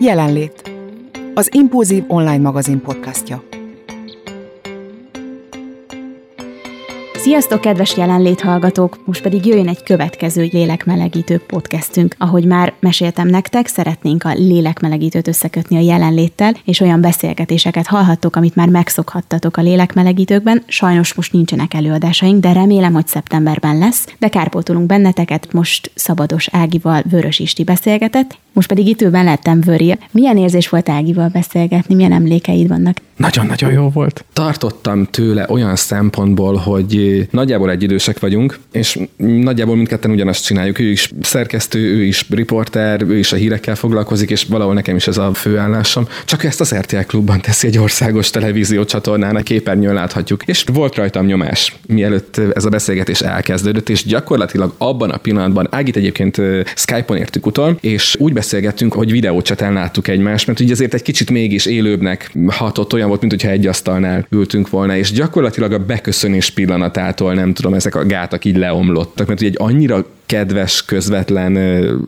Jelenlét. Az Impulzív online magazin podcastja. Sziasztok, kedves jelenlét hallgatók! Most pedig jöjjön egy következő lélekmelegítő podcastünk. Ahogy már meséltem nektek, szeretnénk a lélekmelegítőt összekötni a jelenléttel, és olyan beszélgetéseket hallhattok, amit már megszokhattatok a lélekmelegítőkben. Sajnos most nincsenek előadásaink, de remélem, hogy szeptemberben lesz. De kárpótolunk benneteket, most Szabados Ágival Vörös Isti beszélgetett, most pedig itt ülben lettem Vöri. Milyen érzés volt Ágival beszélgetni, milyen emlékeid vannak? Nagyon-nagyon jó volt. Tartottam tőle olyan szempontból, hogy nagyjából egy idősek vagyunk, és nagyjából mindketten ugyanazt csináljuk. Ő is szerkesztő, ő is riporter, ő is a hírekkel foglalkozik, és valahol nekem is ez a főállásom. Csak ezt az RTL klubban teszi egy országos televízió csatornán, a képernyőn láthatjuk. És volt rajtam nyomás, mielőtt ez a beszélgetés elkezdődött, és gyakorlatilag abban a pillanatban, Ágit egyébként Skype-on értük utol, és úgy beszélgettünk, hogy videócsatán láttuk egymást, mert ugye azért egy kicsit mégis élőbbnek hatott, olyan volt, mintha egy asztalnál ültünk volna, és gyakorlatilag a beköszönés pillanatától nem tudom, ezek a gátak így leomlottak, mert ugye egy annyira kedves, közvetlen,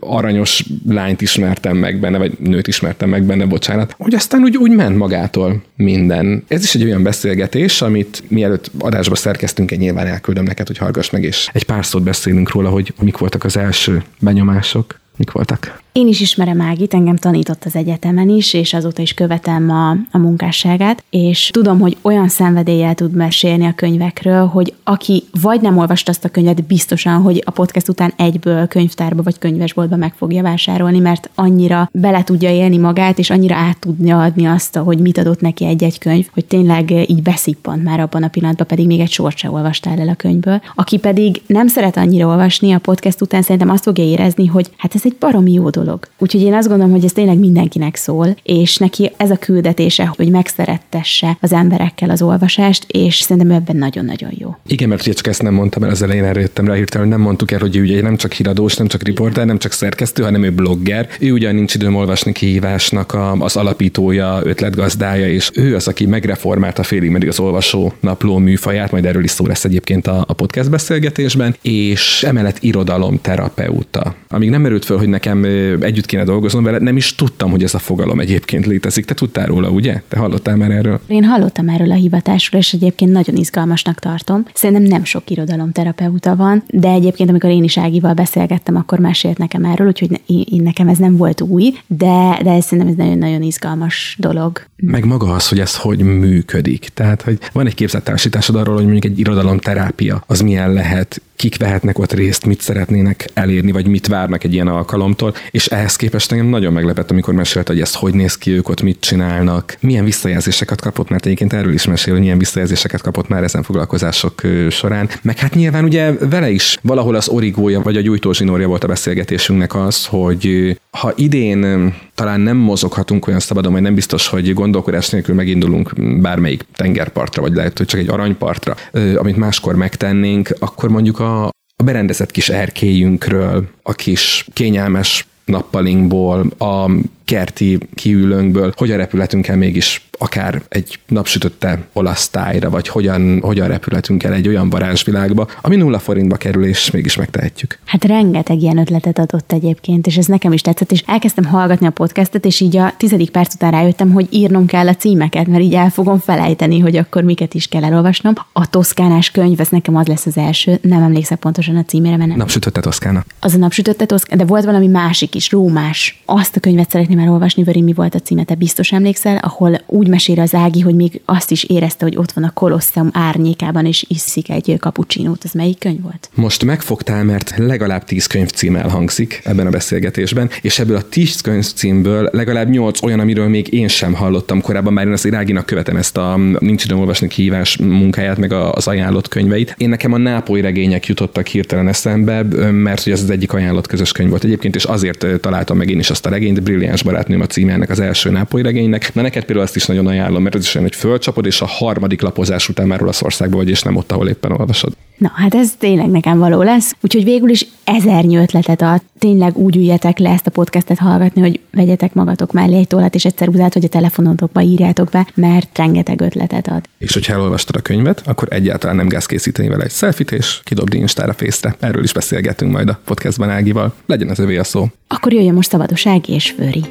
aranyos lányt ismertem meg benne, vagy nőt ismertem meg benne, bocsánat, hogy aztán úgy, úgy ment magától minden. Ez is egy olyan beszélgetés, amit mielőtt adásba szerkeztünk, egy nyilván elküldöm neked, hogy hallgass meg, és egy pár szót beszélünk róla, hogy mik voltak az első benyomások. Mik voltak? Én is ismerem Ágit, engem tanított az egyetemen is, és azóta is követem a, a munkásságát, és tudom, hogy olyan szenvedéllyel tud mesélni a könyvekről, hogy aki vagy nem olvasta azt a könyvet, biztosan, hogy a podcast után egyből könyvtárba vagy könyvesboltba meg fogja vásárolni, mert annyira bele tudja élni magát, és annyira át tudja adni azt, hogy mit adott neki egy-egy könyv, hogy tényleg így beszippant már abban a pillanatban, pedig még egy sort se olvastál el a könyvből. Aki pedig nem szeret annyira olvasni a podcast után, szerintem azt fogja érezni, hogy hát ez egy baromi jó dolog. Úgyhogy én azt gondolom, hogy ez tényleg mindenkinek szól, és neki ez a küldetése, hogy megszerettesse az emberekkel az olvasást, és szerintem ebben nagyon-nagyon jó. Igen, mert ugye csak ezt nem mondtam el az elején, erre jöttem rá hirtelen, nem mondtuk el, hogy ő ugye nem csak híradós, nem csak riporter, nem csak szerkesztő, hanem ő blogger. Ő ugyan nincs időm olvasni kihívásnak a, az alapítója, ötletgazdája, és ő az, aki megreformálta félig meddig az olvasó napló műfaját, majd erről is szó lesz egyébként a, a podcast beszélgetésben, és emellett irodalom terapeuta. Amíg nem merült föl, hogy nekem együtt kéne dolgoznom vele, nem is tudtam, hogy ez a fogalom egyébként létezik. Te tudtál róla, ugye? Te hallottál már erről? Én hallottam erről a hivatásról, és egyébként nagyon izgalmasnak tartom. Szerintem nem sok irodalomterapeuta van, de egyébként, amikor én is Ágival beszélgettem, akkor mesélt nekem erről, úgyhogy én, nekem ez nem volt új, de, de ez szerintem ez nagyon-nagyon izgalmas dolog. Meg maga az, hogy ez hogy működik. Tehát, hogy van egy képzettársításod arról, hogy mondjuk egy irodalomterápia az milyen lehet, kik vehetnek ott részt, mit szeretnének elérni, vagy mit várnak egy ilyen alkalomtól, és ehhez képest engem nagyon meglepett, amikor mesélt, hogy ez hogy néz ki, ők ott mit csinálnak, milyen visszajelzéseket kapott, mert egyébként erről is mesél, hogy milyen visszajelzéseket kapott már ezen foglalkozások során. Meg hát nyilván ugye vele is valahol az origója, vagy a gyújtózsinórja volt a beszélgetésünknek az, hogy ha idén talán nem mozoghatunk olyan szabadon, vagy nem biztos, hogy gondolkodás nélkül megindulunk bármelyik tengerpartra, vagy lehet, hogy csak egy aranypartra, amit máskor megtennénk, akkor mondjuk a, a berendezett kis erkélyünkről, a kis kényelmes nappalinkból, a kerti kiülőnkből, hogyan repülhetünk el mégis akár egy napsütötte olasz tájra, vagy hogyan, hogyan repülhetünk el egy olyan varázsvilágba, ami nulla forintba kerül, és mégis megtehetjük. Hát rengeteg ilyen ötletet adott egyébként, és ez nekem is tetszett, és elkezdtem hallgatni a podcastet, és így a tizedik perc után rájöttem, hogy írnom kell a címeket, mert így el fogom felejteni, hogy akkor miket is kell elolvasnom. A toszkánás könyv, ez nekem az lesz az első, nem emlékszek pontosan a címére, mert nem. Napsütötte Toszkána. Az a napsütötte Toszkána, de volt valami másik is, rómás. Azt a könyvet szeretném elolvasni, Vöri, mi volt a címe, te biztos emlékszel, ahol úgy mesél az Ági, hogy még azt is érezte, hogy ott van a Kolosseum árnyékában, és iszik egy kapucsinót. Ez melyik könyv volt? Most megfogtál, mert legalább tíz könyv cím elhangzik ebben a beszélgetésben, és ebből a tíz könyv címből legalább nyolc olyan, amiről még én sem hallottam korábban, már én az Áginak követem ezt a nincs időm olvasni kihívás munkáját, meg az ajánlott könyveit. Én nekem a nápoly regények jutottak hirtelen eszembe, mert hogy az az egyik ajánlott közös könyv volt egyébként, és azért találtam meg én is azt a regényt, Brilliáns barátnőm a címének az első nápoly regénynek. Na neked például azt is nagyon ajánlom, mert ez is olyan, hogy fölcsapod, és a harmadik lapozás után már Olaszországba vagy, és nem ott, ahol éppen olvasod. Na, hát ez tényleg nekem való lesz. Úgyhogy végül is ezernyi ötletet ad. Tényleg úgy üljetek le ezt a podcastet hallgatni, hogy vegyetek magatok mellé egy tollat és egy ceruzát, hogy a telefonotokba írjátok be, mert rengeteg ötletet ad. És hogyha elolvastad a könyvet, akkor egyáltalán nem gáz készíteni vele egy selfit, és kidobni Instára fészre. Erről is beszélgetünk majd a podcastban Ágival. Legyen az övé a szó. Akkor jöjjön most Szabados Ági és Föri.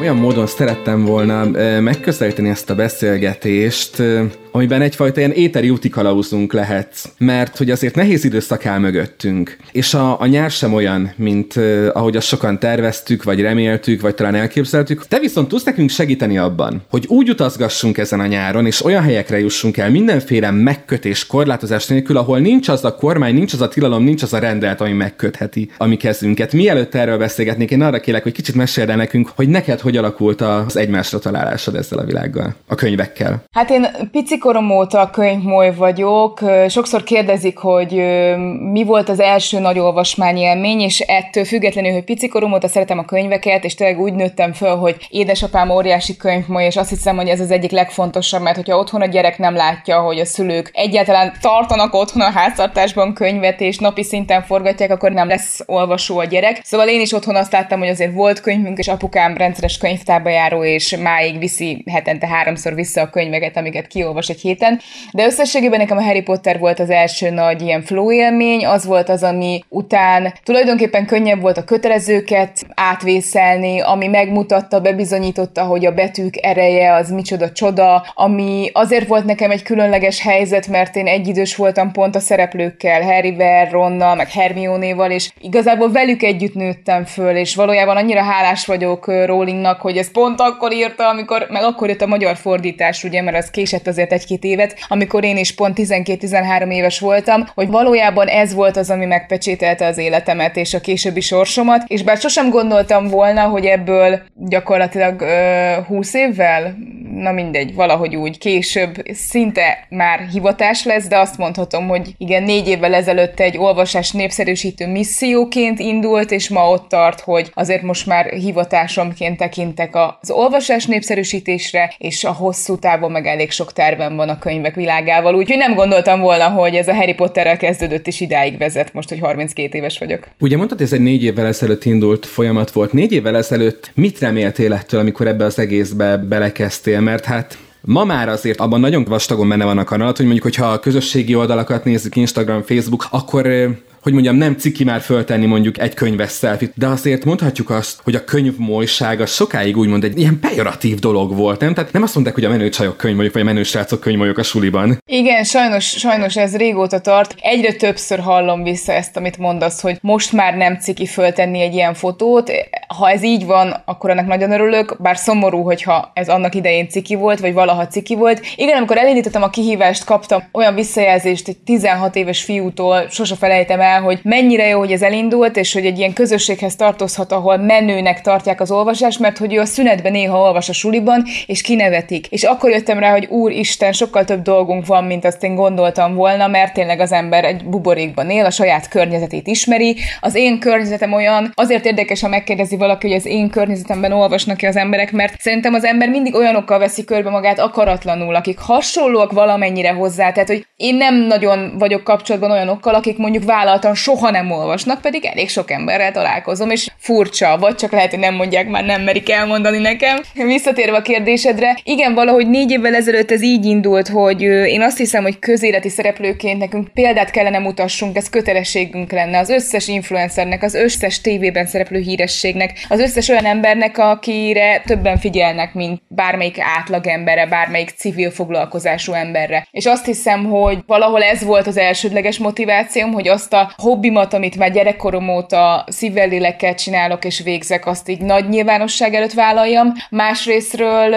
Olyan módon szerettem volna megközelíteni ezt a beszélgetést, amiben egyfajta ilyen éteri úti kalauzunk lehet, mert hogy azért nehéz időszak áll mögöttünk. És a, a nyár sem olyan, mint uh, ahogy azt sokan terveztük, vagy reméltük, vagy talán elképzeltük. Te viszont tudsz nekünk segíteni abban, hogy úgy utazgassunk ezen a nyáron, és olyan helyekre jussunk el mindenféle megkötés, korlátozás nélkül, ahol nincs az a kormány, nincs az a tilalom, nincs az a rendelet, ami megkötheti a mi kezünket. Mielőtt erről beszélgetnék, én arra kérlek, hogy kicsit meséld el nekünk, hogy neked hogy alakult az egymásra találásod ezzel a világgal, a könyvekkel. Hát én pici gyerekkorom óta könyvmoly vagyok. Sokszor kérdezik, hogy mi volt az első nagy olvasmányélmény, és ettől függetlenül, hogy picikorom óta szeretem a könyveket, és tényleg úgy nőttem föl, hogy édesapám óriási könyvmoly, és azt hiszem, hogy ez az egyik legfontosabb, mert hogyha otthon a gyerek nem látja, hogy a szülők egyáltalán tartanak otthon a háztartásban könyvet, és napi szinten forgatják, akkor nem lesz olvasó a gyerek. Szóval én is otthon azt láttam, hogy azért volt könyvünk, és apukám rendszeres könyvtárba járó, és máig viszi hetente háromszor vissza a könyveket, amiket kiolvas egy héten, de összességében nekem a Harry Potter volt az első nagy ilyen flow élmény, az volt az, ami után tulajdonképpen könnyebb volt a kötelezőket átvészelni, ami megmutatta, bebizonyította, hogy a betűk ereje az micsoda csoda, ami azért volt nekem egy különleges helyzet, mert én egyidős voltam pont a szereplőkkel, Harryvel, Ronnal, meg Hermione-val, és igazából velük együtt nőttem föl, és valójában annyira hálás vagyok Rowlingnak, hogy ez pont akkor írta, amikor, meg akkor jött a magyar fordítás, ugye, mert az késett azért egy egy-két évet, amikor én is pont 12-13 éves voltam, hogy valójában ez volt az, ami megpecsételte az életemet és a későbbi sorsomat, és bár sosem gondoltam volna, hogy ebből gyakorlatilag ö, 20 évvel, na mindegy, valahogy úgy később szinte már hivatás lesz, de azt mondhatom, hogy igen, négy évvel ezelőtt egy olvasás népszerűsítő misszióként indult, és ma ott tart, hogy azért most már hivatásomként tekintek az olvasás népszerűsítésre, és a hosszú távon meg elég sok tervem van a könyvek világával, úgyhogy nem gondoltam volna, hogy ez a Harry Potterrel kezdődött és idáig vezet, most, hogy 32 éves vagyok. Ugye mondtad, ez egy négy évvel ezelőtt indult folyamat volt. Négy évvel ezelőtt mit reméltél ettől, amikor ebbe az egészbe belekezdtél? Mert hát Ma már azért abban nagyon vastagon benne vannak a kanalat, hogy mondjuk, hogyha a közösségi oldalakat nézzük, Instagram, Facebook, akkor hogy mondjam, nem ciki már föltenni mondjuk egy könyves szelfit, de azért mondhatjuk azt, hogy a könyvmolyság sokáig úgymond egy ilyen pejoratív dolog volt, nem? Tehát nem azt mondták, hogy a menő csajok könyvmolyok, vagy a menő srácok könyvmolyok a suliban. Igen, sajnos, sajnos ez régóta tart. Egyre többször hallom vissza ezt, amit mondasz, hogy most már nem ciki föltenni egy ilyen fotót. Ha ez így van, akkor ennek nagyon örülök, bár szomorú, hogyha ez annak idején ciki volt, vagy valaha ciki volt. Igen, amikor elindítottam a kihívást, kaptam olyan visszajelzést egy 16 éves fiútól, sose felejtem el, el, hogy mennyire jó, hogy ez elindult, és hogy egy ilyen közösséghez tartozhat, ahol menőnek tartják az olvasást, mert hogy ő a szünetben néha olvas a suliban, és kinevetik. És akkor jöttem rá, hogy úristen, sokkal több dolgunk van, mint azt én gondoltam volna, mert tényleg az ember egy buborékban él, a saját környezetét ismeri. Az én környezetem olyan, azért érdekes, ha megkérdezi valaki, hogy az én környezetemben olvasnak-e az emberek, mert szerintem az ember mindig olyanokkal veszi körbe magát akaratlanul, akik hasonlóak valamennyire hozzá. Tehát, hogy én nem nagyon vagyok kapcsolatban olyanokkal, akik mondjuk vállalt nyugodtan soha nem olvasnak, pedig elég sok emberrel találkozom, és furcsa, vagy csak lehet, hogy nem mondják, már nem merik elmondani nekem. Visszatérve a kérdésedre, igen, valahogy négy évvel ezelőtt ez így indult, hogy én azt hiszem, hogy közéleti szereplőként nekünk példát kellene mutassunk, ez kötelességünk lenne az összes influencernek, az összes tévében szereplő hírességnek, az összes olyan embernek, akire többen figyelnek, mint bármelyik átlagemberre, bármelyik civil foglalkozású emberre. És azt hiszem, hogy valahol ez volt az elsődleges motivációm, hogy azt a hobbimat, amit már gyerekkorom óta szívvel lélekkel csinálok és végzek, azt így nagy nyilvánosság előtt vállaljam. Másrésztről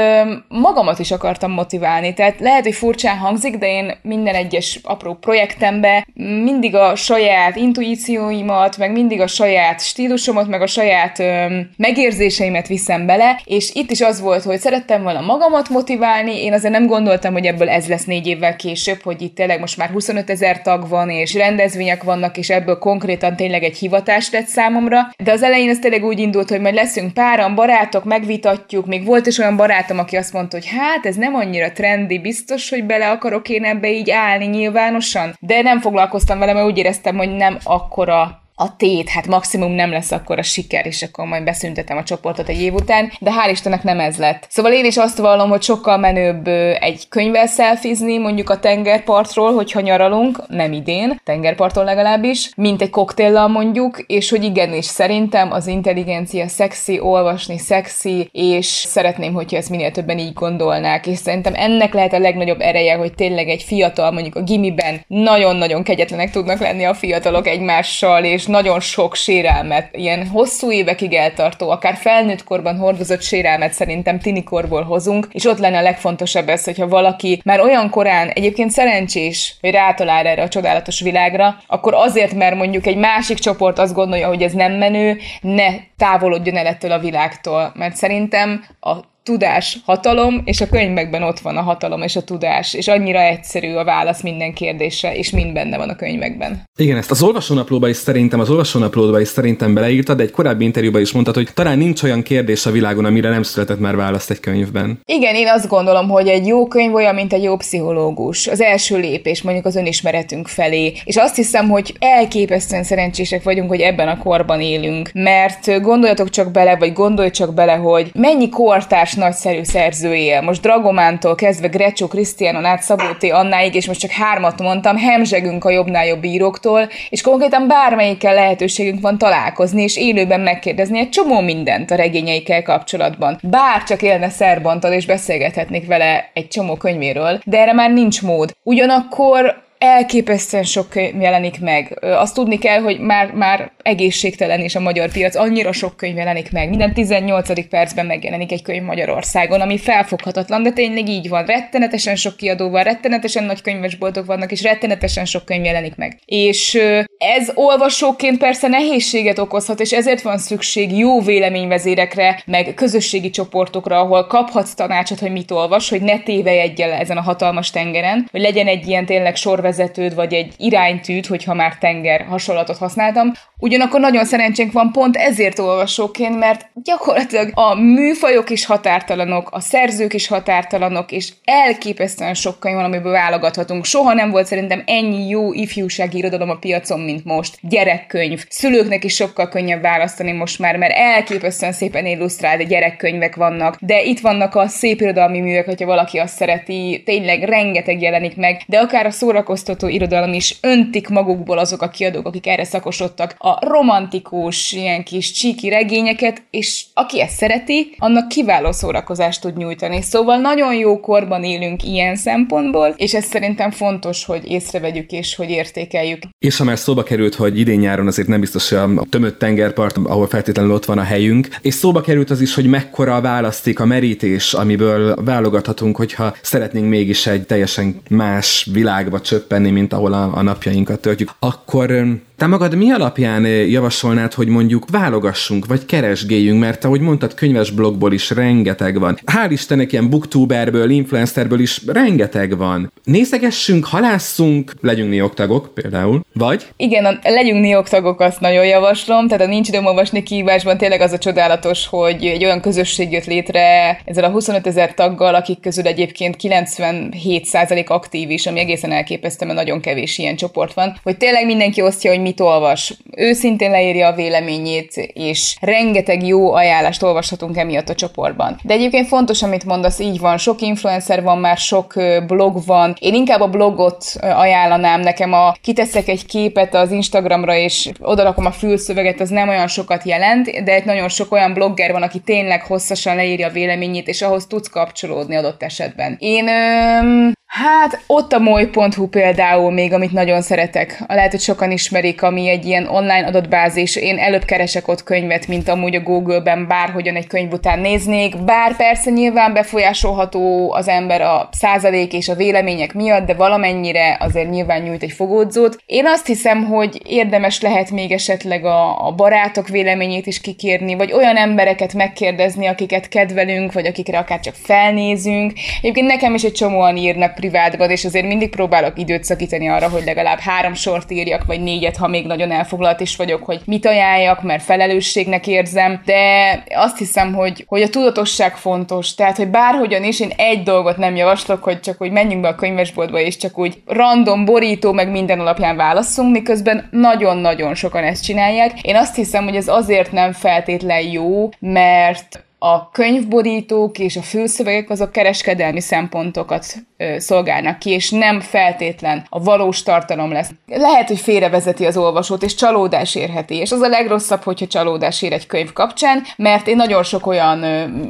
magamat is akartam motiválni. Tehát lehet, hogy furcsán hangzik, de én minden egyes apró projektembe mindig a saját intuícióimat, meg mindig a saját stílusomat, meg a saját öm, megérzéseimet viszem bele, és itt is az volt, hogy szerettem volna magamat motiválni, én azért nem gondoltam, hogy ebből ez lesz négy évvel később, hogy itt tényleg most már 25 ezer tag van, és rendezvények vannak, és ebből konkrétan tényleg egy hivatás lett számomra. De az elején ez tényleg úgy indult, hogy majd leszünk páran, barátok, megvitatjuk. Még volt is olyan barátom, aki azt mondta, hogy hát ez nem annyira trendi, biztos, hogy bele akarok én ebbe így állni nyilvánosan. De nem foglalkoztam vele, mert úgy éreztem, hogy nem akkora a tét, hát maximum nem lesz akkor a siker, és akkor majd beszüntetem a csoportot egy év után, de hál' Istennek nem ez lett. Szóval én is azt vallom, hogy sokkal menőbb egy könyvvel szelfizni, mondjuk a tengerpartról, hogyha nyaralunk, nem idén, tengerparton legalábbis, mint egy koktéllal mondjuk, és hogy igenis szerintem az intelligencia szexi, olvasni szexi, és szeretném, hogyha ezt minél többen így gondolnák, és szerintem ennek lehet a legnagyobb ereje, hogy tényleg egy fiatal, mondjuk a gimiben nagyon-nagyon kegyetlenek tudnak lenni a fiatalok egymással, és nagyon sok sérelmet, ilyen hosszú évekig eltartó, akár felnőtt korban hordozott sérelmet szerintem tinikorból hozunk, és ott lenne a legfontosabb ez, hogyha valaki már olyan korán egyébként szerencsés, hogy rátalál erre a csodálatos világra, akkor azért, mert mondjuk egy másik csoport azt gondolja, hogy ez nem menő, ne távolodjon el ettől a világtól, mert szerintem a tudás, hatalom, és a könyvekben ott van a hatalom és a tudás, és annyira egyszerű a válasz minden kérdésre, és mind benne van a könyvekben. Igen, ezt az olvasónaplóba is szerintem, az olvasónaplóba is szerintem beleírtad, de egy korábbi interjúban is mondtad, hogy talán nincs olyan kérdés a világon, amire nem született már választ egy könyvben. Igen, én azt gondolom, hogy egy jó könyv olyan, mint egy jó pszichológus. Az első lépés mondjuk az önismeretünk felé. És azt hiszem, hogy elképesztően szerencsések vagyunk, hogy ebben a korban élünk. Mert gondoljatok csak bele, vagy gondolj csak bele, hogy mennyi kortárs nagyszerű szerzője. Most Dragomántól kezdve Grecsó Krisztiánon át Szabóté Annáig, és most csak hármat mondtam, hemzsegünk a jobbnál jobb íróktól, és konkrétan bármelyikkel lehetőségünk van találkozni, és élőben megkérdezni egy csomó mindent a regényeikkel kapcsolatban. Bár csak élne Szerbantal, és beszélgethetnék vele egy csomó könyvéről, de erre már nincs mód. Ugyanakkor elképesztően sok könyv jelenik meg. Azt tudni kell, hogy már, már egészségtelen is a magyar piac, annyira sok könyv jelenik meg. Minden 18. percben megjelenik egy könyv Magyarországon, ami felfoghatatlan, de tényleg így van. Rettenetesen sok kiadó van, rettenetesen nagy könyvesboltok vannak, és rettenetesen sok könyv jelenik meg. És ez olvasóként persze nehézséget okozhat, és ezért van szükség jó véleményvezérekre, meg közösségi csoportokra, ahol kaphatsz tanácsot, hogy mit olvas, hogy ne tévejedj el ezen a hatalmas tengeren, hogy legyen egy ilyen tényleg sorvezető vezetőd, vagy egy iránytűt, hogyha már tenger hasonlatot használtam. Ugyanakkor nagyon szerencsénk van pont ezért olvasóként, mert gyakorlatilag a műfajok is határtalanok, a szerzők is határtalanok, és elképesztően sok könyv van, amiből válogathatunk. Soha nem volt szerintem ennyi jó ifjúsági irodalom a piacon, mint most. Gyerekkönyv. Szülőknek is sokkal könnyebb választani most már, mert elképesztően szépen illusztrált gyerekkönyvek vannak, de itt vannak a szép irodalmi művek, hogyha valaki azt szereti, tényleg rengeteg jelenik meg, de akár a szórakoztató szórakoztató irodalom is öntik magukból azok a kiadók, akik erre szakosodtak, a romantikus, ilyen kis csíki regényeket, és aki ezt szereti, annak kiváló szórakozást tud nyújtani. Szóval nagyon jó korban élünk ilyen szempontból, és ez szerintem fontos, hogy észrevegyük és hogy értékeljük. És ha már szóba került, hogy idén-nyáron azért nem biztos, a tömött tengerpart, ahol feltétlenül ott van a helyünk, és szóba került az is, hogy mekkora a választék, a merítés, amiből válogathatunk, hogyha szeretnénk mégis egy teljesen más világba csöpp csöppenni, mint ahol a, a napjainkat töltjük, akkor te magad mi alapján javasolnád, hogy mondjuk válogassunk, vagy keresgéljünk, mert ahogy mondtad, könyves blogból is rengeteg van. Hál' Istennek ilyen booktuberből, influencerből is rengeteg van. Nézegessünk, halásszunk, legyünk nióktagok például, vagy? Igen, a legyünk nióktagok azt nagyon javaslom, tehát a nincs időm olvasni kívásban tényleg az a csodálatos, hogy egy olyan közösség jött létre ezzel a 25 ezer taggal, akik közül egyébként 97% aktív is, ami egészen elképesztő, mert nagyon kevés ilyen csoport van, hogy tényleg mindenki osztja, hogy mit olvas. Őszintén leírja a véleményét, és rengeteg jó ajánlást olvashatunk emiatt a csoportban. De egyébként fontos, amit mondasz, így van, sok influencer van már, sok blog van. Én inkább a blogot ajánlanám nekem, a kiteszek egy képet az Instagramra, és odarakom a fülszöveget, az nem olyan sokat jelent, de egy nagyon sok olyan blogger van, aki tényleg hosszasan leírja a véleményét, és ahhoz tudsz kapcsolódni adott esetben. Én öm, Hát ott a moly.hu például még, amit nagyon szeretek. Lehet, hogy sokan ismerik, ami egy ilyen online adatbázis. Én előbb keresek ott könyvet, mint amúgy a Google-ben bárhogyan egy könyv után néznék. Bár persze nyilván befolyásolható az ember a százalék és a vélemények miatt, de valamennyire azért nyilván nyújt egy fogódzót. Én azt hiszem, hogy érdemes lehet még esetleg a, a barátok véleményét is kikérni, vagy olyan embereket megkérdezni, akiket kedvelünk, vagy akikre akár csak felnézünk. Egyébként nekem is egy csomóan írnak privátban, és azért mindig próbálok időt szakítani arra, hogy legalább három sort írjak, vagy négyet, ha még nagyon elfoglalt is vagyok, hogy mit ajánljak, mert felelősségnek érzem, de azt hiszem, hogy, hogy a tudatosság fontos, tehát, hogy bárhogyan is én egy dolgot nem javaslok, hogy csak hogy menjünk be a könyvesboltba, és csak úgy random borító, meg minden alapján válaszunk, miközben nagyon-nagyon sokan ezt csinálják. Én azt hiszem, hogy ez azért nem feltétlen jó, mert a könyvborítók és a főszövegek azok kereskedelmi szempontokat szolgálnak ki, és nem feltétlen a valós tartalom lesz. Lehet, hogy félrevezeti az olvasót, és csalódás érheti, és az a legrosszabb, hogyha csalódás ér egy könyv kapcsán, mert én nagyon sok olyan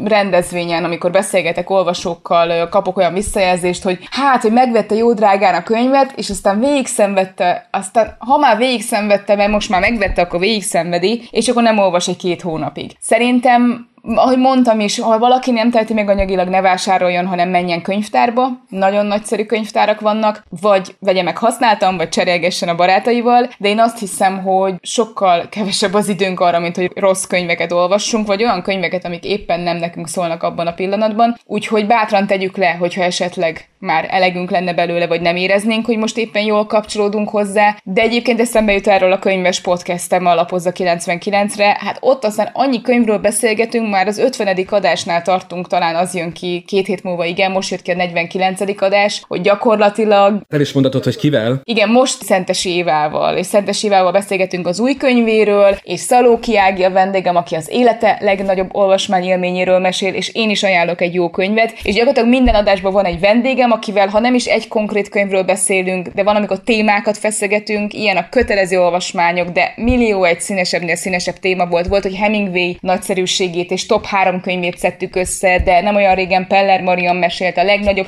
rendezvényen, amikor beszélgetek olvasókkal, kapok olyan visszajelzést, hogy hát, hogy megvette jó drágán a könyvet, és aztán végig szenvedte, aztán ha már végig mert most már megvette, akkor végig szenvedi, és akkor nem olvas egy két hónapig. Szerintem ahogy mondtam is, ha valaki nem teheti meg anyagilag, ne vásároljon, hanem menjen könyvtárba. Nagyon nagyszerű könyvtárak vannak, vagy vegye meg használtam, vagy cserélgessen a barátaival, de én azt hiszem, hogy sokkal kevesebb az időnk arra, mint hogy rossz könyveket olvassunk, vagy olyan könyveket, amik éppen nem nekünk szólnak abban a pillanatban. Úgyhogy bátran tegyük le, hogyha esetleg már elegünk lenne belőle, vagy nem éreznénk, hogy most éppen jól kapcsolódunk hozzá. De egyébként eszembe jut erről a könyves podcastem alapozza 99-re. Hát ott aztán annyi könyvről beszélgetünk, már az 50. adásnál tartunk, talán az jön ki két hét múlva, igen, most jött ki a 49. adás, hogy gyakorlatilag... El is mondatod, hogy kivel? Igen, most Szentes Évával, és Szentes Évával beszélgetünk az új könyvéről, és Szalóki Ági a vendégem, aki az élete legnagyobb olvasmányélményéről mesél, és én is ajánlok egy jó könyvet, és gyakorlatilag minden adásban van egy vendégem, akivel, ha nem is egy konkrét könyvről beszélünk, de van, amikor témákat feszegetünk, ilyen a kötelező olvasmányok, de millió egy színesebbnél színesebb téma volt. Volt, hogy Hemingway nagyszerűségét és top három könyvét szedtük össze, de nem olyan régen Peller Marian mesélt a legnagyobb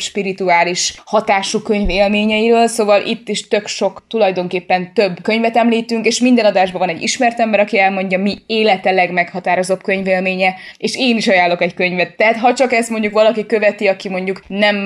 spirituális hatású könyv élményeiről, szóval itt is tök sok, tulajdonképpen több könyvet említünk, és minden adásban van egy ismert ember, aki elmondja, mi élete legmeghatározóbb könyvélménye, és én is ajánlok egy könyvet. Tehát ha csak ezt mondjuk valaki követi, aki mondjuk nem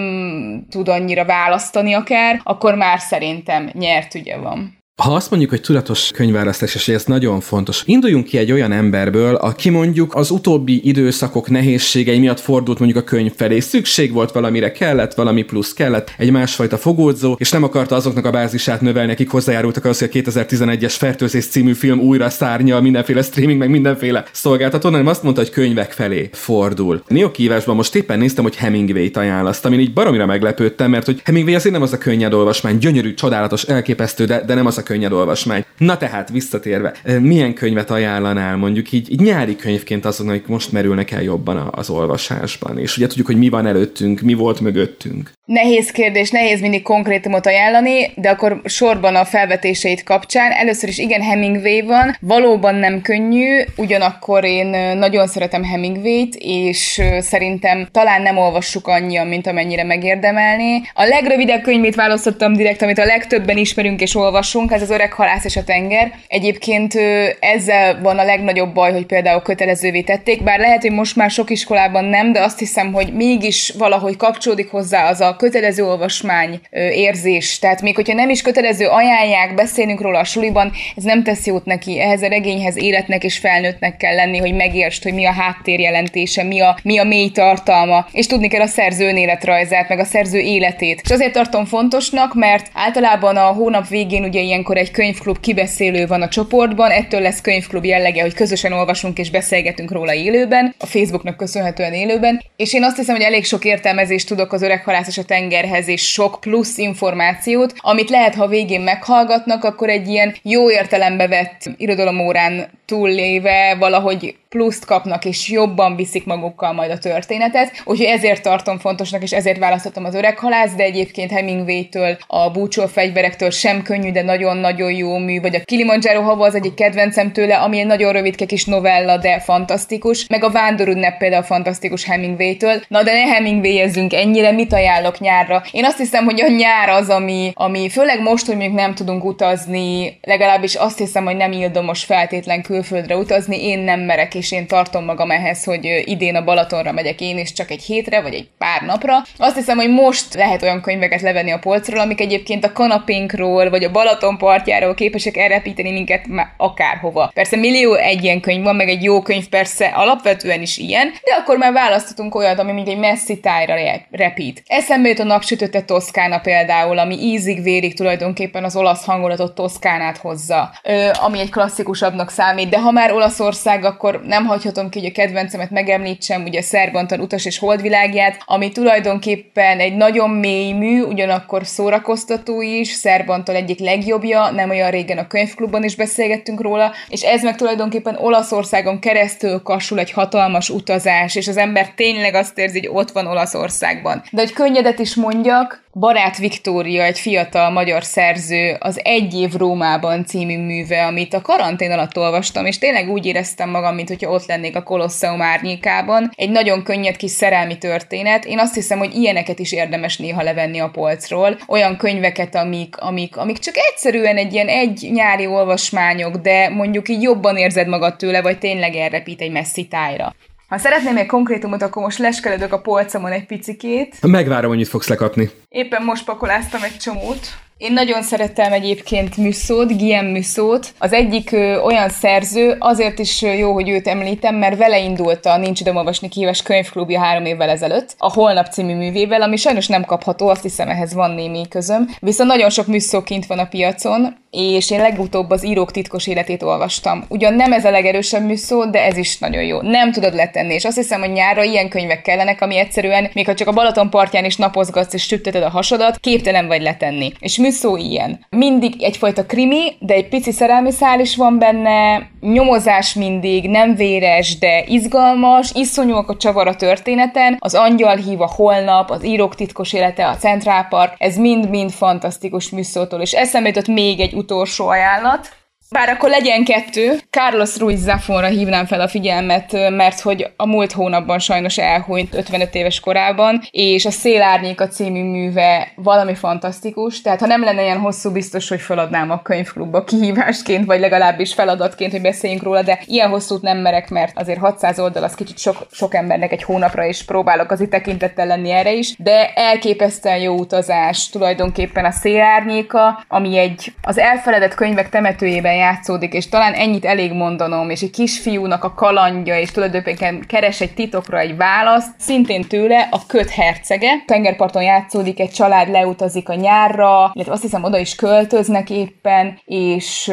tud annyira választani akár, akkor már szerintem nyert ügye van. Ha azt mondjuk, hogy tudatos könyvválasztás, és ez nagyon fontos, induljunk ki egy olyan emberből, aki mondjuk az utóbbi időszakok nehézségei miatt fordult mondjuk a könyv felé. Szükség volt valamire, kellett valami plusz, kellett egy másfajta fogódzó, és nem akarta azoknak a bázisát növelni, akik hozzájárultak ahhoz, hogy a 2011-es Fertőzés című film újra szárnya mindenféle streaming, meg mindenféle szolgáltató, hanem azt mondta, hogy könyvek felé fordul. Neo kívásban most éppen néztem, hogy Hemingway-t ajánlaszt, amin így baromira meglepődtem, mert hogy Hemingway azért nem az a könnyed olvasmány, gyönyörű, csodálatos, elképesztő, de, de nem az a könnyed olvasmány. Na tehát, visszatérve, milyen könyvet ajánlanál mondjuk így, így nyári könyvként azoknak, akik most merülnek el jobban az olvasásban, és ugye tudjuk, hogy mi van előttünk, mi volt mögöttünk. Nehéz kérdés, nehéz mindig konkrétumot ajánlani, de akkor sorban a felvetéseit kapcsán. Először is igen, Hemingway van, valóban nem könnyű, ugyanakkor én nagyon szeretem Hemingway-t, és szerintem talán nem olvassuk annyian, mint amennyire megérdemelné. A legrövidebb könyvét választottam direkt, amit a legtöbben ismerünk és olvasunk, ez az Öreg halász és a tenger. Egyébként ezzel van a legnagyobb baj, hogy például kötelezővé tették, bár lehet, hogy most már sok iskolában nem, de azt hiszem, hogy mégis valahogy kapcsolódik hozzá az a kötelező olvasmány érzés. Tehát még hogyha nem is kötelező ajánlják, beszélünk róla a suliban, ez nem tesz jót neki. Ehhez a regényhez életnek és felnőttnek kell lenni, hogy megértsd, hogy mi a háttérjelentése, mi a, mi a mély tartalma, és tudni kell a szerző önéletrajzát, meg a szerző életét. És azért tartom fontosnak, mert általában a hónap végén ugye ilyenkor egy könyvklub kibeszélő van a csoportban, ettől lesz könyvklub jellege, hogy közösen olvasunk és beszélgetünk róla élőben, a Facebooknak köszönhetően élőben, és én azt hiszem, hogy elég sok értelmezést tudok az öreg halász és a tengerhez, és sok plusz információt, amit lehet, ha végén meghallgatnak, akkor egy ilyen jó értelembe vett irodalomórán túlléve valahogy pluszt kapnak, és jobban viszik magukkal majd a történetet. Úgyhogy ezért tartom fontosnak, és ezért választottam az öreg halász, de egyébként Hemingway-től, a búcsó fegyverektől sem könnyű, de nagyon-nagyon jó mű, vagy a Kilimanjaro hava az egyik kedvencem tőle, ami egy nagyon rövidke kis novella, de fantasztikus, meg a Vándorünnep például fantasztikus Hemingway-től. Na de ne hemingway ennyire, mit ajánlok nyárra? Én azt hiszem, hogy a nyár az, ami, ami főleg most, hogy még nem tudunk utazni, legalábbis azt hiszem, hogy nem ildomos feltétlen kül külföldre utazni, én nem merek, és én tartom magam ehhez, hogy idén a Balatonra megyek én is csak egy hétre, vagy egy pár napra. Azt hiszem, hogy most lehet olyan könyveket levenni a polcról, amik egyébként a kanapénkról, vagy a Balaton partjáról képesek elrepíteni minket akárhova. Persze millió egy ilyen könyv van, meg egy jó könyv persze alapvetően is ilyen, de akkor már választhatunk olyat, ami még egy messzi tájra repít. Eszembe jut a napsütötte Toszkána például, ami ízig-vérig tulajdonképpen az olasz hangulatot Toszkánát hozza, ö, ami egy klasszikusabbnak számít, de ha már Olaszország, akkor nem hagyhatom ki, hogy a kedvencemet megemlítsem, ugye Szerbantan utas és holdvilágját, ami tulajdonképpen egy nagyon mély mű, ugyanakkor szórakoztató is, Szerbantal egyik legjobbja, nem olyan régen a könyvklubban is beszélgettünk róla, és ez meg tulajdonképpen Olaszországon keresztül kasul egy hatalmas utazás, és az ember tényleg azt érzi, hogy ott van Olaszországban. De hogy könnyedet is mondjak, Barát Viktória, egy fiatal magyar szerző, az Egy év Rómában című műve, amit a karantén alatt olvastam, és tényleg úgy éreztem magam, mint hogyha ott lennék a Kolosseum árnyékában. Egy nagyon könnyed kis szerelmi történet. Én azt hiszem, hogy ilyeneket is érdemes néha levenni a polcról. Olyan könyveket, amik, amik, amik csak egyszerűen egy ilyen egy nyári olvasmányok, de mondjuk így jobban érzed magad tőle, vagy tényleg elrepít egy messzi tájra. Ha szeretném egy konkrétumot, akkor most leskeledök a polcomon egy picikét. Megvárom, hogy mit fogsz lekapni. Éppen most pakoláztam egy csomót. Én nagyon szerettem egyébként Musszót, Guillaume Musszót. Az egyik ö, olyan szerző, azért is jó, hogy őt említem, mert vele indult a Nincs időm olvasni kihíves könyvklubja három évvel ezelőtt, a Holnap című művével, ami sajnos nem kapható, azt hiszem ehhez van némi közöm. Viszont nagyon sok Musszó kint van a piacon, és én legutóbb az írók titkos életét olvastam. Ugyan nem ez a legerősebb műszó, de ez is nagyon jó. Nem tudod letenni, és azt hiszem, hogy nyárra ilyen könyvek kellenek, ami egyszerűen, még ha csak a Balaton partján is napozgatsz és sütteted a hasadat, képtelen vagy letenni. És műszó ilyen. Mindig egyfajta krimi, de egy pici szerelmi szál is van benne, nyomozás mindig, nem véres, de izgalmas, iszonyúak a csavar a történeten, az angyal hív a holnap, az írók titkos élete, a Central Park, ez mind-mind fantasztikus műszótól, és eszembe jutott még egy utolsó ajánlat, bár akkor legyen kettő, Carlos Ruiz Zafonra hívnám fel a figyelmet, mert hogy a múlt hónapban sajnos elhunyt 55 éves korában, és a Szélárnyéka című műve valami fantasztikus, tehát ha nem lenne ilyen hosszú, biztos, hogy feladnám a könyvklubba kihívásként, vagy legalábbis feladatként, hogy beszéljünk róla, de ilyen hosszút nem merek, mert azért 600 oldal az kicsit sok, sok embernek egy hónapra, és próbálok az tekintettel lenni erre is, de elképesztően jó utazás tulajdonképpen a Szélárnyéka, ami egy az elfeledett könyvek temetőjében játszódik, és talán ennyit elég mondanom, és egy kisfiúnak a kalandja, és tulajdonképpen keres egy titokra egy választ, szintén tőle a köt hercege. Tengerparton játszódik, egy család leutazik a nyárra, illetve azt hiszem oda is költöznek éppen, és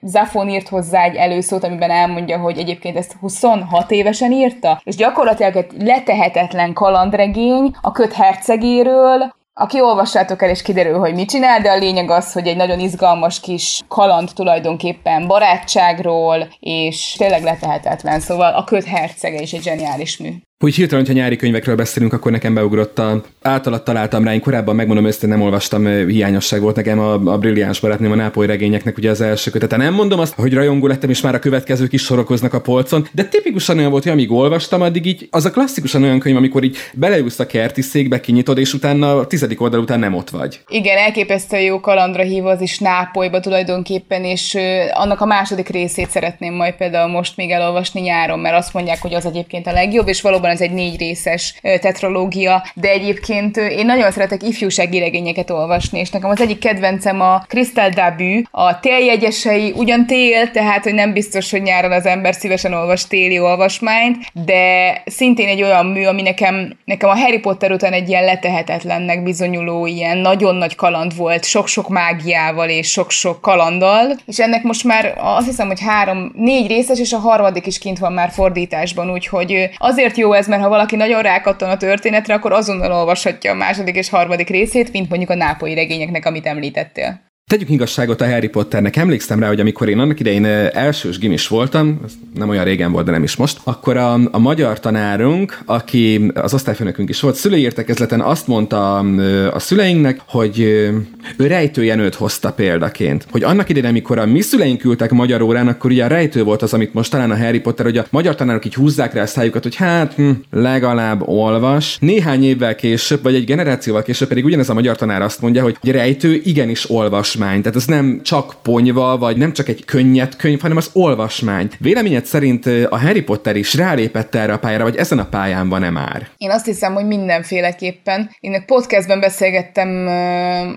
Zafon írt hozzá egy előszót, amiben elmondja, hogy egyébként ezt 26 évesen írta, és gyakorlatilag egy letehetetlen kalandregény a köt hercegéről, aki olvassátok el, és kiderül, hogy mit csinál, de a lényeg az, hogy egy nagyon izgalmas kis kaland tulajdonképpen barátságról, és tényleg letehetetlen, szóval a köt hercege is egy zseniális mű. Hogy hirtelen, hogyha nyári könyvekről beszélünk, akkor nekem beugrott a általat találtam rá, én korábban megmondom őszintén nem olvastam, hiányosság volt nekem a, a brilliáns barátnőm a nápoly regényeknek ugye az első kötete. Nem mondom azt, hogy rajongó lettem, és már a következők is sorokoznak a polcon, de tipikusan olyan volt, hogy amíg olvastam, addig így az a klasszikusan olyan könyv, amikor így beleülsz a kerti székbe, kinyitod, és utána a tizedik oldal után nem ott vagy. Igen, elképesztő jó kalandra hív az is Nápolyba tulajdonképpen, és annak a második részét szeretném majd például most még elolvasni nyáron, mert azt mondják, hogy az egyébként a legjobb, és valóban valóban ez egy négy részes tetralógia, de egyébként én nagyon szeretek ifjúsági regényeket olvasni, és nekem az egyik kedvencem a Crystal Dabű, a téljegyesei, ugyan tél, tehát hogy nem biztos, hogy nyáron az ember szívesen olvas téli olvasmányt, de szintén egy olyan mű, ami nekem, nekem a Harry Potter után egy ilyen letehetetlennek bizonyuló, ilyen nagyon nagy kaland volt, sok-sok mágiával és sok-sok kalanddal, és ennek most már azt hiszem, hogy három, négy részes, és a harmadik is kint van már fordításban, úgyhogy azért jó ez, mert ha valaki nagyon rákattan a történetre, akkor azonnal olvashatja a második és harmadik részét, mint mondjuk a nápolyi regényeknek, amit említettél. Tegyük igazságot a Harry Potternek. Emlékszem rá, hogy amikor én annak idején elsős gimis voltam, nem olyan régen volt, de nem is most, akkor a, a magyar tanárunk, aki az osztályfőnökünk is volt, szülői értekezleten azt mondta a szüleinknek, hogy ő rejtőjenőt hozta példaként. Hogy annak idején, amikor a mi szüleink ültek magyar órán, akkor ugye a rejtő volt az, amit most talán a Harry Potter, hogy a magyar tanárok így húzzák rá a szájukat, hogy hát hm, legalább olvas. Néhány évvel később, vagy egy generációval később pedig ugyanez a magyar tanár azt mondja, hogy rejtő igenis olvas olvasmány, tehát ez nem csak ponyva, vagy nem csak egy könnyed könyv, hanem az olvasmány. Véleményed szerint a Harry Potter is rálépett erre a pályára, vagy ezen a pályán van-e már? Én azt hiszem, hogy mindenféleképpen. Én podcastben beszélgettem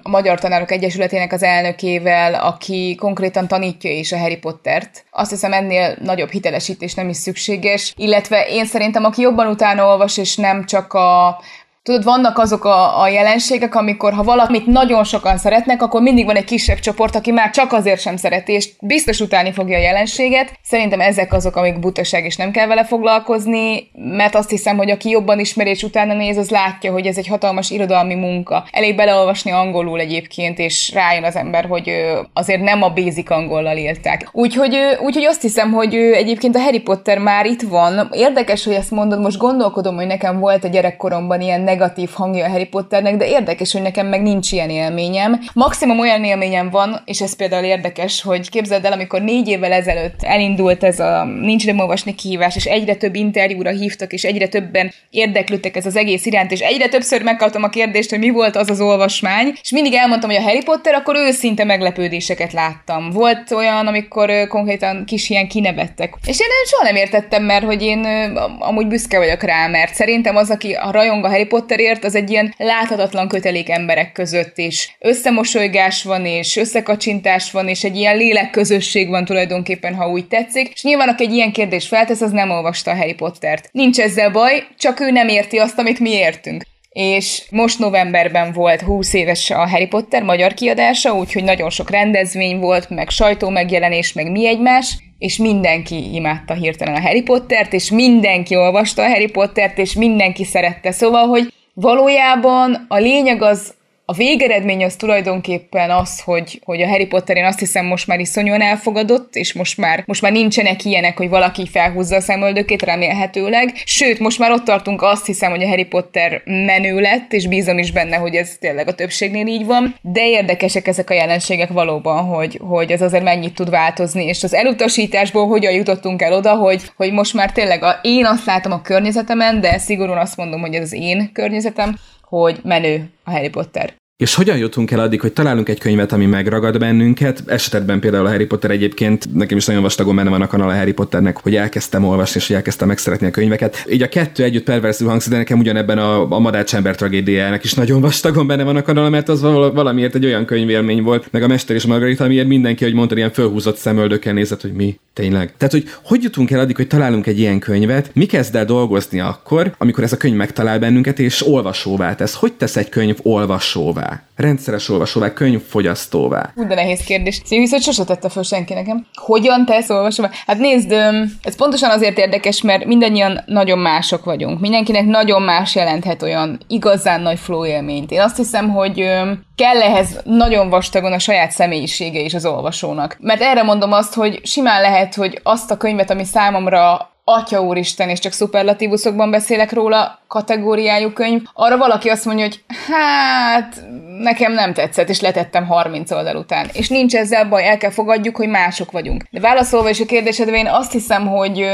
a Magyar Tanárok Egyesületének az elnökével, aki konkrétan tanítja is a Harry Pottert. Azt hiszem ennél nagyobb hitelesítés nem is szükséges, illetve én szerintem, aki jobban utána olvas, és nem csak a Tudod, vannak azok a, a jelenségek, amikor ha valamit nagyon sokan szeretnek, akkor mindig van egy kisebb csoport, aki már csak azért sem szereti, és biztos utálni fogja a jelenséget. Szerintem ezek azok, amik butaság, és nem kell vele foglalkozni, mert azt hiszem, hogy aki jobban ismeri és utána néz, az látja, hogy ez egy hatalmas irodalmi munka. Elég beleolvasni angolul egyébként, és rájön az ember, hogy azért nem a basic angollal írták. Úgyhogy, úgyhogy azt hiszem, hogy egyébként a Harry Potter már itt van. Érdekes, hogy ezt mondod, most gondolkodom, hogy nekem volt a gyerekkoromban ilyen negatív hangja a Harry Potternek, de érdekes, hogy nekem meg nincs ilyen élményem. Maximum olyan élményem van, és ez például érdekes, hogy képzeld el, amikor négy évvel ezelőtt elindult ez a nincs nem olvasni kihívás, és egyre több interjúra hívtak, és egyre többen érdeklődtek ez az egész iránt, és egyre többször megkaptam a kérdést, hogy mi volt az az olvasmány, és mindig elmondtam, hogy a Harry Potter, akkor őszinte meglepődéseket láttam. Volt olyan, amikor konkrétan kis ilyen kinevettek. És én soha nem értettem, mert hogy én amúgy büszke vagyok rá, mert szerintem az, aki rajong a Harry Potter Potterért, az egy ilyen láthatatlan kötelék emberek között is. Összemosolygás van, és összekacsintás van, és egy ilyen lélekközösség van tulajdonképpen, ha úgy tetszik. És nyilván, aki egy ilyen kérdés feltesz, az nem olvasta a Harry Pottert. Nincs ezzel baj, csak ő nem érti azt, amit mi értünk és most novemberben volt 20 éves a Harry Potter magyar kiadása, úgyhogy nagyon sok rendezvény volt, meg sajtó megjelenés, meg mi egymás, és mindenki imádta hirtelen a Harry Pottert, és mindenki olvasta a Harry Pottert, és mindenki szerette. Szóval, hogy valójában a lényeg az, a végeredmény az tulajdonképpen az, hogy, hogy a Harry Potter én azt hiszem most már iszonyúan elfogadott, és most már, most már nincsenek ilyenek, hogy valaki felhúzza a szemöldökét remélhetőleg. Sőt, most már ott tartunk azt hiszem, hogy a Harry Potter menő lett, és bízom is benne, hogy ez tényleg a többségnél így van. De érdekesek ezek a jelenségek valóban, hogy, hogy ez azért mennyit tud változni, és az elutasításból hogyan jutottunk el oda, hogy, hogy most már tényleg a, én azt látom a környezetemen, de szigorúan azt mondom, hogy ez az én környezetem, hogy menő a Harry Potter. És hogyan jutunk el addig, hogy találunk egy könyvet, ami megragad bennünket? Esetben például a Harry Potter egyébként, nekem is nagyon vastagon benne van a kanal a Harry Potternek, hogy elkezdtem olvasni, és hogy elkezdtem megszeretni a könyveket. Így a kettő együtt perverzű hangzik, de nekem ugyanebben a, a Madács ember tragédiájának is nagyon vastagon benne van a kanal, mert az valamiért egy olyan könyvélmény volt, meg a Mester és Margarita, amiért mindenki, hogy mondta, ilyen fölhúzott szemöldökkel nézett, hogy mi tényleg. Tehát, hogy hogy jutunk el addig, hogy találunk egy ilyen könyvet, mi kezd el dolgozni akkor, amikor ez a könyv megtalál bennünket, és olvasóvá tesz. Hogy tesz egy könyv olvasóvá? Rendszeres olvasóvá, könyvfogyasztóvá? Úgy de nehéz kérdés. Szívisz, hogy sose tette fel senki nekem. Hogyan tesz olvasóvá? Hát nézd, ez pontosan azért érdekes, mert mindannyian nagyon mások vagyunk. Mindenkinek nagyon más jelenthet olyan igazán nagy flow élményt. Én azt hiszem, hogy kell ehhez nagyon vastagon a saját személyisége is az olvasónak. Mert erre mondom azt, hogy simán lehet, hogy azt a könyvet, ami számomra Atya úristen, és csak szuperlatívuszokban beszélek róla, kategóriájú könyv, arra valaki azt mondja, hogy hát nekem nem tetszett, és letettem 30 oldal után. És nincs ezzel baj, el kell fogadjuk, hogy mások vagyunk. De válaszolva is a kérdésedre, én azt hiszem, hogy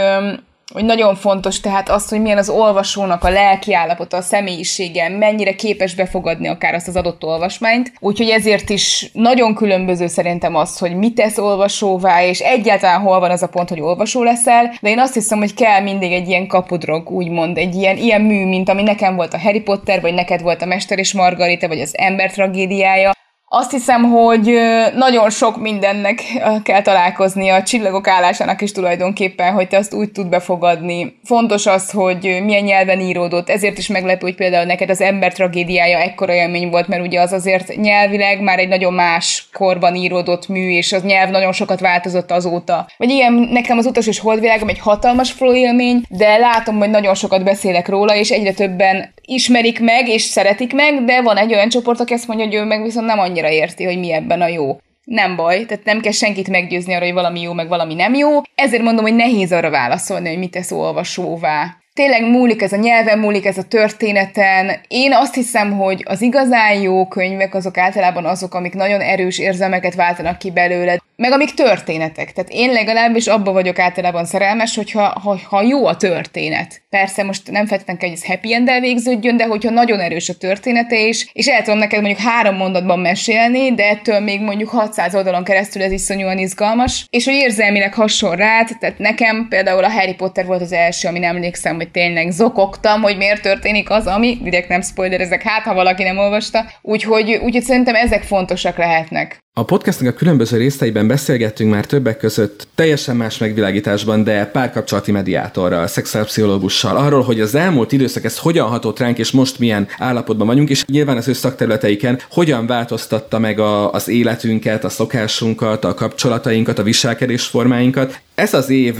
hogy nagyon fontos tehát az, hogy milyen az olvasónak a lelki állapota, a személyisége, mennyire képes befogadni akár azt az adott olvasmányt. Úgyhogy ezért is nagyon különböző szerintem az, hogy mit tesz olvasóvá, és egyáltalán hol van az a pont, hogy olvasó leszel, de én azt hiszem, hogy kell mindig egy ilyen kapudrog, úgymond, egy ilyen, ilyen mű, mint ami nekem volt a Harry Potter, vagy neked volt a Mester és Margarita, vagy az ember tragédiája, azt hiszem, hogy nagyon sok mindennek kell találkozni a csillagok állásának is tulajdonképpen, hogy te azt úgy tud befogadni. Fontos az, hogy milyen nyelven íródott, ezért is meglepő, hogy például neked az ember tragédiája ekkora élmény volt, mert ugye az azért nyelvileg már egy nagyon más korban íródott mű, és az nyelv nagyon sokat változott azóta. Vagy ilyen, nekem az utas és holdvilágom egy hatalmas flow élmény, de látom, hogy nagyon sokat beszélek róla, és egyre többen ismerik meg, és szeretik meg, de van egy olyan csoport, aki azt mondja, hogy ő meg viszont nem annyira érti, hogy mi ebben a jó. Nem baj, tehát nem kell senkit meggyőzni arra, hogy valami jó, meg valami nem jó. Ezért mondom, hogy nehéz arra válaszolni, hogy mit tesz olvasóvá. Tényleg múlik ez a nyelven, múlik ez a történeten. Én azt hiszem, hogy az igazán jó könyvek azok általában azok, amik nagyon erős érzelmeket váltanak ki belőled meg amik történetek. Tehát én legalábbis abba vagyok általában szerelmes, hogyha ha, ha jó a történet. Persze most nem feltétlenül kell, hogy ez happy end végződjön, de hogyha nagyon erős a története is, és el tudom neked mondjuk három mondatban mesélni, de ettől még mondjuk 600 oldalon keresztül ez iszonyúan izgalmas, és hogy érzelmileg hasonl rád, tehát nekem például a Harry Potter volt az első, ami emlékszem, hogy tényleg zokogtam, hogy miért történik az, ami, direkt nem spoilerezek, hát ha valaki nem olvasta, úgyhogy, úgyhogy szerintem ezek fontosak lehetnek. A podcastnak a különböző részeiben beszélgettünk már többek között teljesen más megvilágításban, de párkapcsolati mediátorral, szexuálpszichológussal, arról, hogy az elmúlt időszak ez hogyan hatott ránk, és most milyen állapotban vagyunk, és nyilván az ő szakterületeiken hogyan változtatta meg a, az életünket, a szokásunkat, a kapcsolatainkat, a viselkedésformáinkat. Ez az év,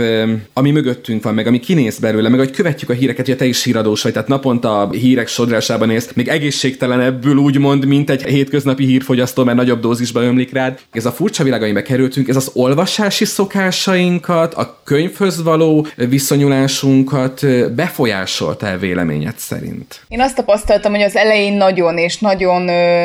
ami mögöttünk van, meg ami kinéz belőle, meg hogy követjük a híreket, hogy te is híradós vagy, tehát naponta a hírek sodrásában élsz, még egészségtelenebbül úgymond, mint egy hétköznapi hírfogyasztó, mert nagyobb dózisba ömlik rád. Ez a furcsa világ, amiben kerültünk, ez az olvasási szokásainkat, a könyvhöz való viszonyulásunkat befolyásolta el véleményed szerint? Én azt tapasztaltam, hogy az elején nagyon és nagyon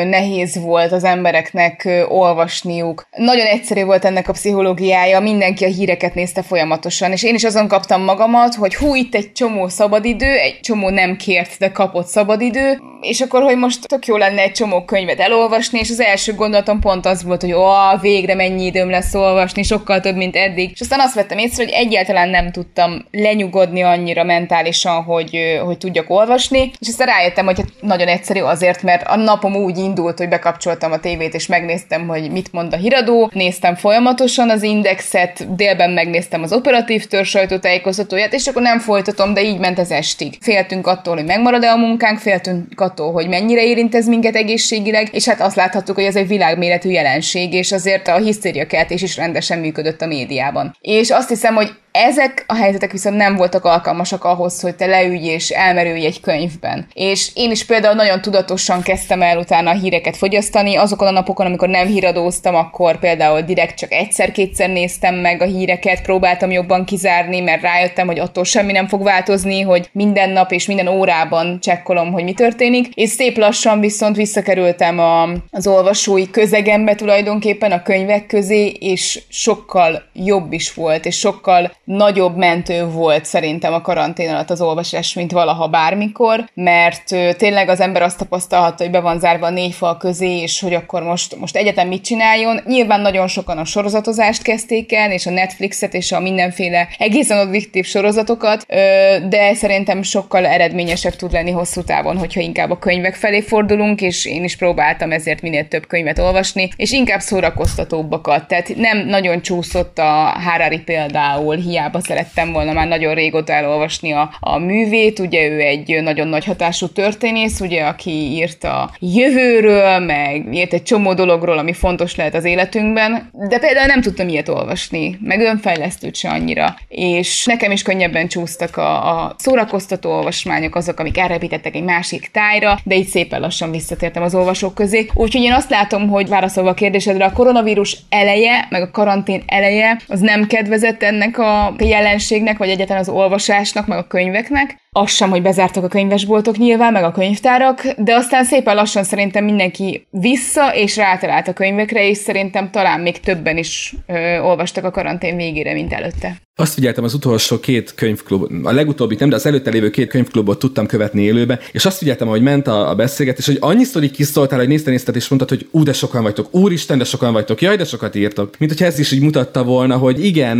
nehéz volt az embereknek olvasniuk. Nagyon egyszerű volt ennek a pszichológiája, mindenki a híreket nézte folyamatosan, és én is azon kaptam magamat, hogy hú, itt egy csomó szabadidő, egy csomó nem kért, de kapott szabadidő, és akkor, hogy most tök jó lenne egy csomó könyvet elolvasni, és az első gondolatom pont az volt, hogy ó, végre mennyi időm lesz olvasni, sokkal több, mint eddig. És aztán azt vettem észre, hogy egyáltalán nem tudtam lenyugodni annyira mentálisan, hogy, hogy tudjak olvasni, és aztán rájöttem, hogy hát nagyon egyszerű azért, mert a napom úgy indult, hogy bekapcsoltam a tévét, és megnéztem, hogy mit mond a híradó, néztem folyamatosan az indexet, délben megnéztem az operatív tör sajtótájékoztatóját, és akkor nem folytatom, de így ment az estig. Féltünk attól, hogy megmarad-e a munkánk, féltünk attól, hogy mennyire érint ez minket egészségileg, és hát azt láthattuk, hogy ez egy világméretű jelenség, és azért a hisztériakeltés is rendesen működött a médiában. És azt hiszem, hogy ezek a helyzetek viszont nem voltak alkalmasak ahhoz, hogy te leülj és elmerülj egy könyvben. És én is például nagyon tudatosan kezdtem el utána a híreket fogyasztani. Azokon a napokon, amikor nem híradóztam, akkor például direkt csak egyszer-kétszer néztem meg a híreket, próbáltam jobban kizárni, mert rájöttem, hogy attól semmi nem fog változni, hogy minden nap és minden órában csekkolom, hogy mi történik. És szép lassan viszont visszakerültem a, az olvasói közegembe tulajdonképpen a könyvek közé, és sokkal jobb is volt, és sokkal nagyobb mentő volt szerintem a karantén alatt az olvasás, mint valaha bármikor, mert tényleg az ember azt tapasztalhatta, hogy be van zárva a négy fal közé, és hogy akkor most, most egyetem mit csináljon. Nyilván nagyon sokan a sorozatozást kezdték el, és a Netflixet, és a mindenféle egészen addiktív sorozatokat, de szerintem sokkal eredményesebb tud lenni hosszú távon, hogyha inkább a könyvek felé fordulunk, és én is próbáltam ezért minél több könyvet olvasni, és inkább szórakoztatóbbakat. Tehát nem nagyon csúszott a Harari például, hiába szerettem volna már nagyon régóta elolvasni a, a művét, ugye ő egy nagyon nagy hatású történész, ugye, aki írt a jövőről, meg írt egy csomó dologról, ami fontos lehet az életünkben, de például nem tudtam ilyet olvasni, meg önfejlesztőt se annyira, és nekem is könnyebben csúsztak a, a szórakoztató olvasmányok, azok, amik elrepítettek egy másik tájra, de így szépen lassan visszatértem az olvasók közé. Úgyhogy én azt látom, hogy válaszolva a kérdésedre, a koronavírus eleje, meg a karantén eleje, az nem kedvezett ennek a a jelenségnek, vagy egyetlen az olvasásnak, meg a könyveknek, az sem, hogy bezártak a könyvesboltok nyilván, meg a könyvtárak, de aztán szépen lassan szerintem mindenki vissza, és rátalált a könyvekre, és szerintem talán még többen is ö, olvastak a karantén végére, mint előtte. Azt figyeltem az utolsó két könyvklub, a legutóbbi nem, de az előtte lévő két könyvklubot tudtam követni élőbe, és azt figyeltem, hogy ment a, a beszélgetés, hogy annyiszor így kiszóltál, hogy nézted, nézted, és mondtad, hogy ú, de sokan vagytok, úristen, de sokan vagytok, jaj, de sokat írtok. Mint hogy ez is így mutatta volna, hogy igen,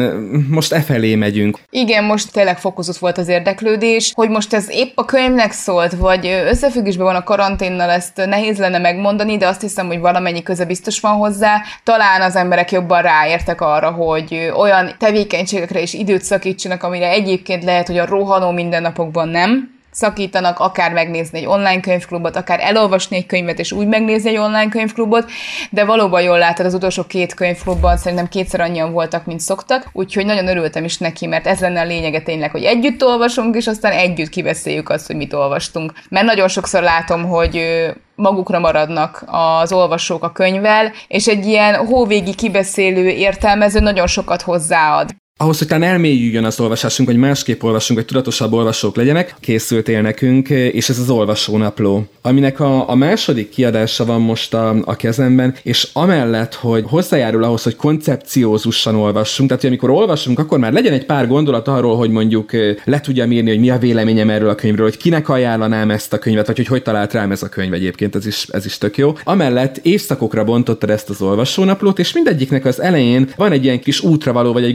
most e felé megyünk. Igen, most tényleg fokozott volt az érdeklődés, hogy most ez épp a könyvnek szólt, vagy összefüggésben van a karanténnal, ezt nehéz lenne megmondani, de azt hiszem, hogy valamennyi köze biztos van hozzá. Talán az emberek jobban ráértek arra, hogy olyan tevékenységekre is időt szakítsanak, amire egyébként lehet, hogy a rohanó mindennapokban nem, szakítanak, akár megnézni egy online könyvklubot, akár elolvasni egy könyvet, és úgy megnézni egy online könyvklubot, de valóban jól látod, az utolsó két könyvklubban szerintem kétszer annyian voltak, mint szoktak, úgyhogy nagyon örültem is neki, mert ez lenne a lényege tényleg, hogy együtt olvasunk, és aztán együtt kibeszéljük azt, hogy mit olvastunk. Mert nagyon sokszor látom, hogy magukra maradnak az olvasók a könyvvel, és egy ilyen hóvégi kibeszélő értelmező nagyon sokat hozzáad. Ahhoz, hogy talán elmélyüljön az olvasásunk, hogy másképp olvasunk, hogy tudatosabb olvasók legyenek, készültél nekünk, és ez az olvasónapló, aminek a, a második kiadása van most a, a kezemben, és amellett, hogy hozzájárul ahhoz, hogy koncepciózusan olvassunk, tehát hogy amikor olvasunk, akkor már legyen egy pár gondolat arról, hogy mondjuk le tudjam írni, hogy mi a véleményem erről a könyvről, hogy kinek ajánlanám ezt a könyvet, vagy hogy hogy talált rám ez a könyv egyébként, ez is, ez is tök jó. Amellett évszakokra bontottad ezt az olvasónaplót, és mindegyiknek az elején van egy ilyen kis útravaló, vagy egy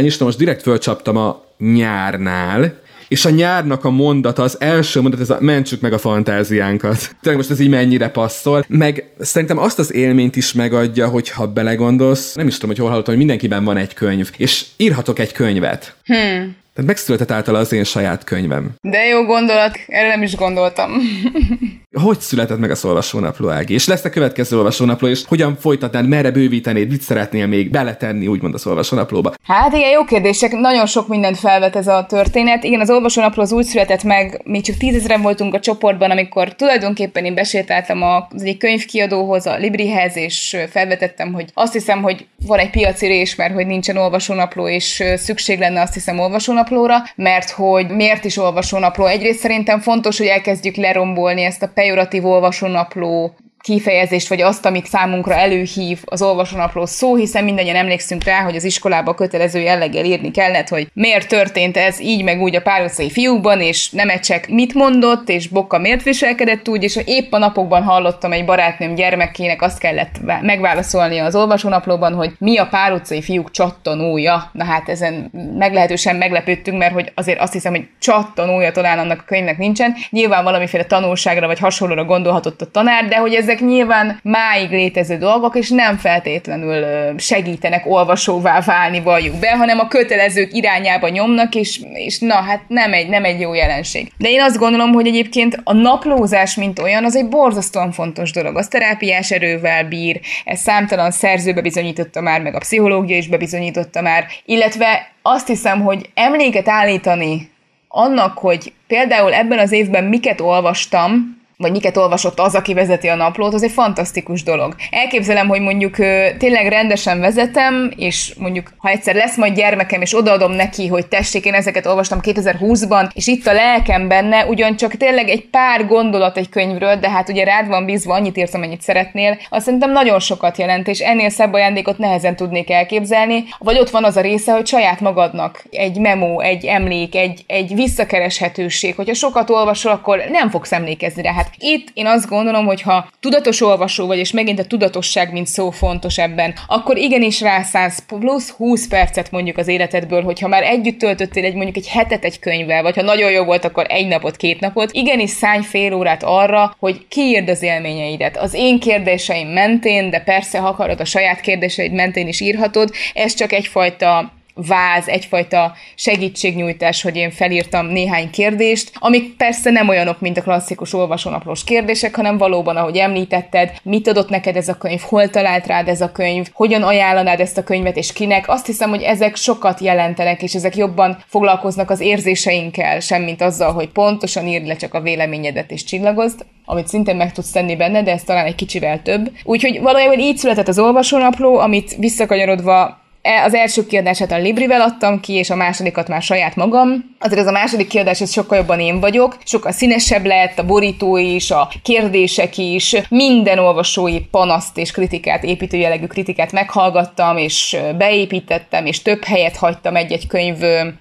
is, most direkt fölcsaptam a nyárnál, és a nyárnak a mondata, az első mondat, ez a mentsük meg a fantáziánkat. Tényleg most ez így mennyire passzol. Meg szerintem azt az élményt is megadja, hogyha belegondolsz, nem is tudom, hogy hol hallottam, hogy mindenkiben van egy könyv, és írhatok egy könyvet. Hmm. Tehát megszületett által az én saját könyvem. De jó gondolat, erre nem is gondoltam. hogy született meg a olvasónapló, Ági? És lesz a következő olvasónapló, és hogyan folytatnád, merre bővítenéd, mit szeretnél még beletenni, úgymond az olvasónaplóba? Hát igen, jó kérdések, nagyon sok mindent felvet ez a történet. Igen, az olvasónapló az úgy született meg, mi csak tízezeren voltunk a csoportban, amikor tulajdonképpen én besétáltam az egyik könyvkiadóhoz, a Librihez, és felvetettem, hogy azt hiszem, hogy van egy piaci rés, mert hogy nincsen olvasónapló, és szükség lenne azt hiszem olvasónaplóra, mert hogy miért is olvasónapló? Egyrészt szerintem fontos, hogy elkezdjük lerombolni ezt a pejoratív olvasónapló kifejezést, vagy azt, amit számunkra előhív az olvasónapló szó, hiszen mindannyian emlékszünk rá, hogy az iskolába kötelező jelleggel írni kellett, hogy miért történt ez így, meg úgy a pár fiúkban, és Nemecsek mit mondott, és Bokka miért viselkedett úgy, és épp a napokban hallottam egy barátnőm gyermekének azt kellett megválaszolni az olvasónaplóban, hogy mi a pár utcai fiúk csattanója. Na hát ezen meglehetősen meglepődtünk, mert hogy azért azt hiszem, hogy csattanója talán annak a könyvnek nincsen. Nyilván valamiféle tanulságra vagy hasonlóra gondolhatott a tanár, de hogy ez ezek nyilván máig létező dolgok, és nem feltétlenül segítenek olvasóvá válni, valljuk be, hanem a kötelezők irányába nyomnak, és, és na, hát nem egy, nem egy jó jelenség. De én azt gondolom, hogy egyébként a naplózás, mint olyan, az egy borzasztóan fontos dolog. Az terápiás erővel bír, ez számtalan szerző bebizonyította már, meg a pszichológia is bebizonyította már, illetve azt hiszem, hogy emléket állítani annak, hogy például ebben az évben miket olvastam, vagy miket olvasott az, aki vezeti a naplót, az egy fantasztikus dolog. Elképzelem, hogy mondjuk tényleg rendesen vezetem, és mondjuk ha egyszer lesz majd gyermekem, és odaadom neki, hogy tessék, én ezeket olvastam 2020-ban, és itt a lelkem benne, ugyancsak tényleg egy pár gondolat egy könyvről, de hát ugye rád van bízva, annyit írtam, amennyit szeretnél, azt szerintem nagyon sokat jelent, és ennél szebb ajándékot nehezen tudnék elképzelni. Vagy ott van az a része, hogy saját magadnak egy memo, egy emlék, egy, egy visszakereshetőség. Hogyha sokat olvasol, akkor nem fogsz emlékezni rá. Hát itt én azt gondolom, hogy ha tudatos olvasó vagy, és megint a tudatosság, mint szó fontos ebben, akkor igenis rászánsz plusz 20 percet mondjuk az életedből, hogyha már együtt töltöttél egy mondjuk egy hetet egy könyvvel, vagy ha nagyon jó volt, akkor egy napot, két napot, igenis szállj fél órát arra, hogy kiírd az élményeidet. Az én kérdéseim mentén, de persze, ha akarod a saját kérdéseid mentén is írhatod, ez csak egyfajta váz, egyfajta segítségnyújtás, hogy én felírtam néhány kérdést, amik persze nem olyanok, mint a klasszikus olvasónaplós kérdések, hanem valóban, ahogy említetted, mit adott neked ez a könyv, hol talált rád ez a könyv, hogyan ajánlanád ezt a könyvet és kinek. Azt hiszem, hogy ezek sokat jelentenek, és ezek jobban foglalkoznak az érzéseinkkel, semmint azzal, hogy pontosan írd le csak a véleményedet és csillagozd, amit szintén meg tudsz tenni benne, de ez talán egy kicsivel több. Úgyhogy valójában így született az olvasónapló, amit visszakanyarodva az első kiadását a Librivel adtam ki, és a másodikat már saját magam. Azért ez a második kiadás, ez sokkal jobban én vagyok, sokkal színesebb lett, a borító is, a kérdések is, minden olvasói panaszt és kritikát, építő jellegű kritikát meghallgattam, és beépítettem, és több helyet hagytam egy-egy könyv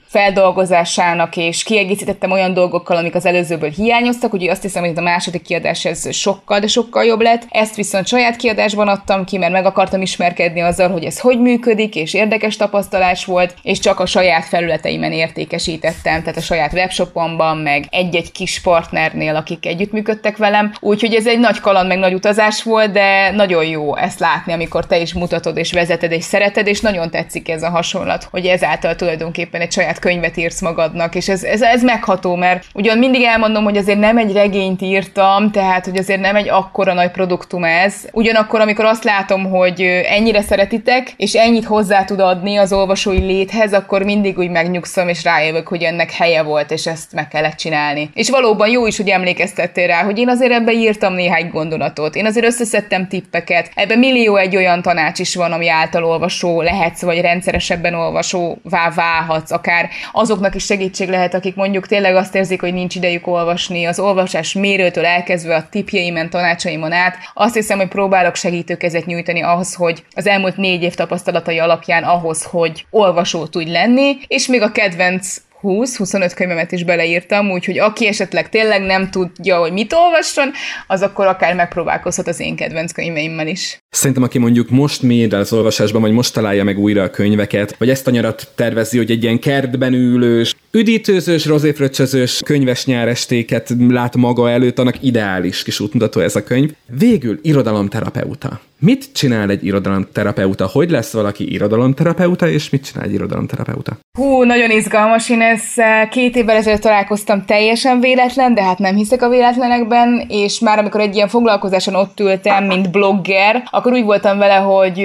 feldolgozásának, és kiegészítettem olyan dolgokkal, amik az előzőből hiányoztak, úgyhogy azt hiszem, hogy a második kiadás ez sokkal, de sokkal jobb lett. Ezt viszont saját kiadásban adtam ki, mert meg akartam ismerkedni azzal, hogy ez hogy működik, és érdekes tapasztalás volt, és csak a saját felületeimen értékesítettem, tehát a saját webshopomban, meg egy-egy kis partnernél, akik együttműködtek velem. Úgyhogy ez egy nagy kaland, meg nagy utazás volt, de nagyon jó ezt látni, amikor te is mutatod és vezeted és szereted, és nagyon tetszik ez a hasonlat, hogy ezáltal tulajdonképpen egy saját könyvet írsz magadnak, és ez, ez, ez megható, mert ugyan mindig elmondom, hogy azért nem egy regényt írtam, tehát hogy azért nem egy akkora nagy produktum ez. Ugyanakkor, amikor azt látom, hogy ennyire szeretitek, és ennyit hozzá hozzá tud adni az olvasói léthez, akkor mindig úgy megnyugszom, és rájövök, hogy ennek helye volt, és ezt meg kellett csinálni. És valóban jó is, hogy emlékeztettél rá, hogy én azért ebbe írtam néhány gondolatot. Én azért összeszedtem tippeket. Ebben millió egy olyan tanács is van, ami által olvasó lehetsz, vagy rendszeresebben olvasóvá válhatsz, akár azoknak is segítség lehet, akik mondjuk tényleg azt érzik, hogy nincs idejük olvasni, az olvasás mérőtől elkezdve a tipjeimen, tanácsaimon át. Azt hiszem, hogy próbálok segítőkezet nyújtani ahhoz, hogy az elmúlt négy év tapasztalatai alapján ahhoz, hogy olvasó tudj lenni, és még a kedvenc 20-25 könyvemet is beleírtam, úgyhogy aki esetleg tényleg nem tudja, hogy mit olvasson, az akkor akár megpróbálkozhat az én kedvenc könyveimmel is. Szerintem, aki mondjuk most mér az olvasásban, vagy most találja meg újra a könyveket, vagy ezt a nyarat tervezi, hogy egy ilyen kertben ülős, üdítőzős, rozéfröccsözős könyves nyárestéket lát maga előtt, annak ideális kis útmutató ez a könyv. Végül irodalomterapeuta. Mit csinál egy irodalomterapeuta? Hogy lesz valaki irodalomterapeuta, és mit csinál egy irodalomterapeuta? Hú, nagyon izgalmas. Én ezzel két évvel ezelőtt találkoztam teljesen véletlen, de hát nem hiszek a véletlenekben, és már amikor egy ilyen foglalkozáson ott ültem, mint blogger, akkor úgy voltam vele, hogy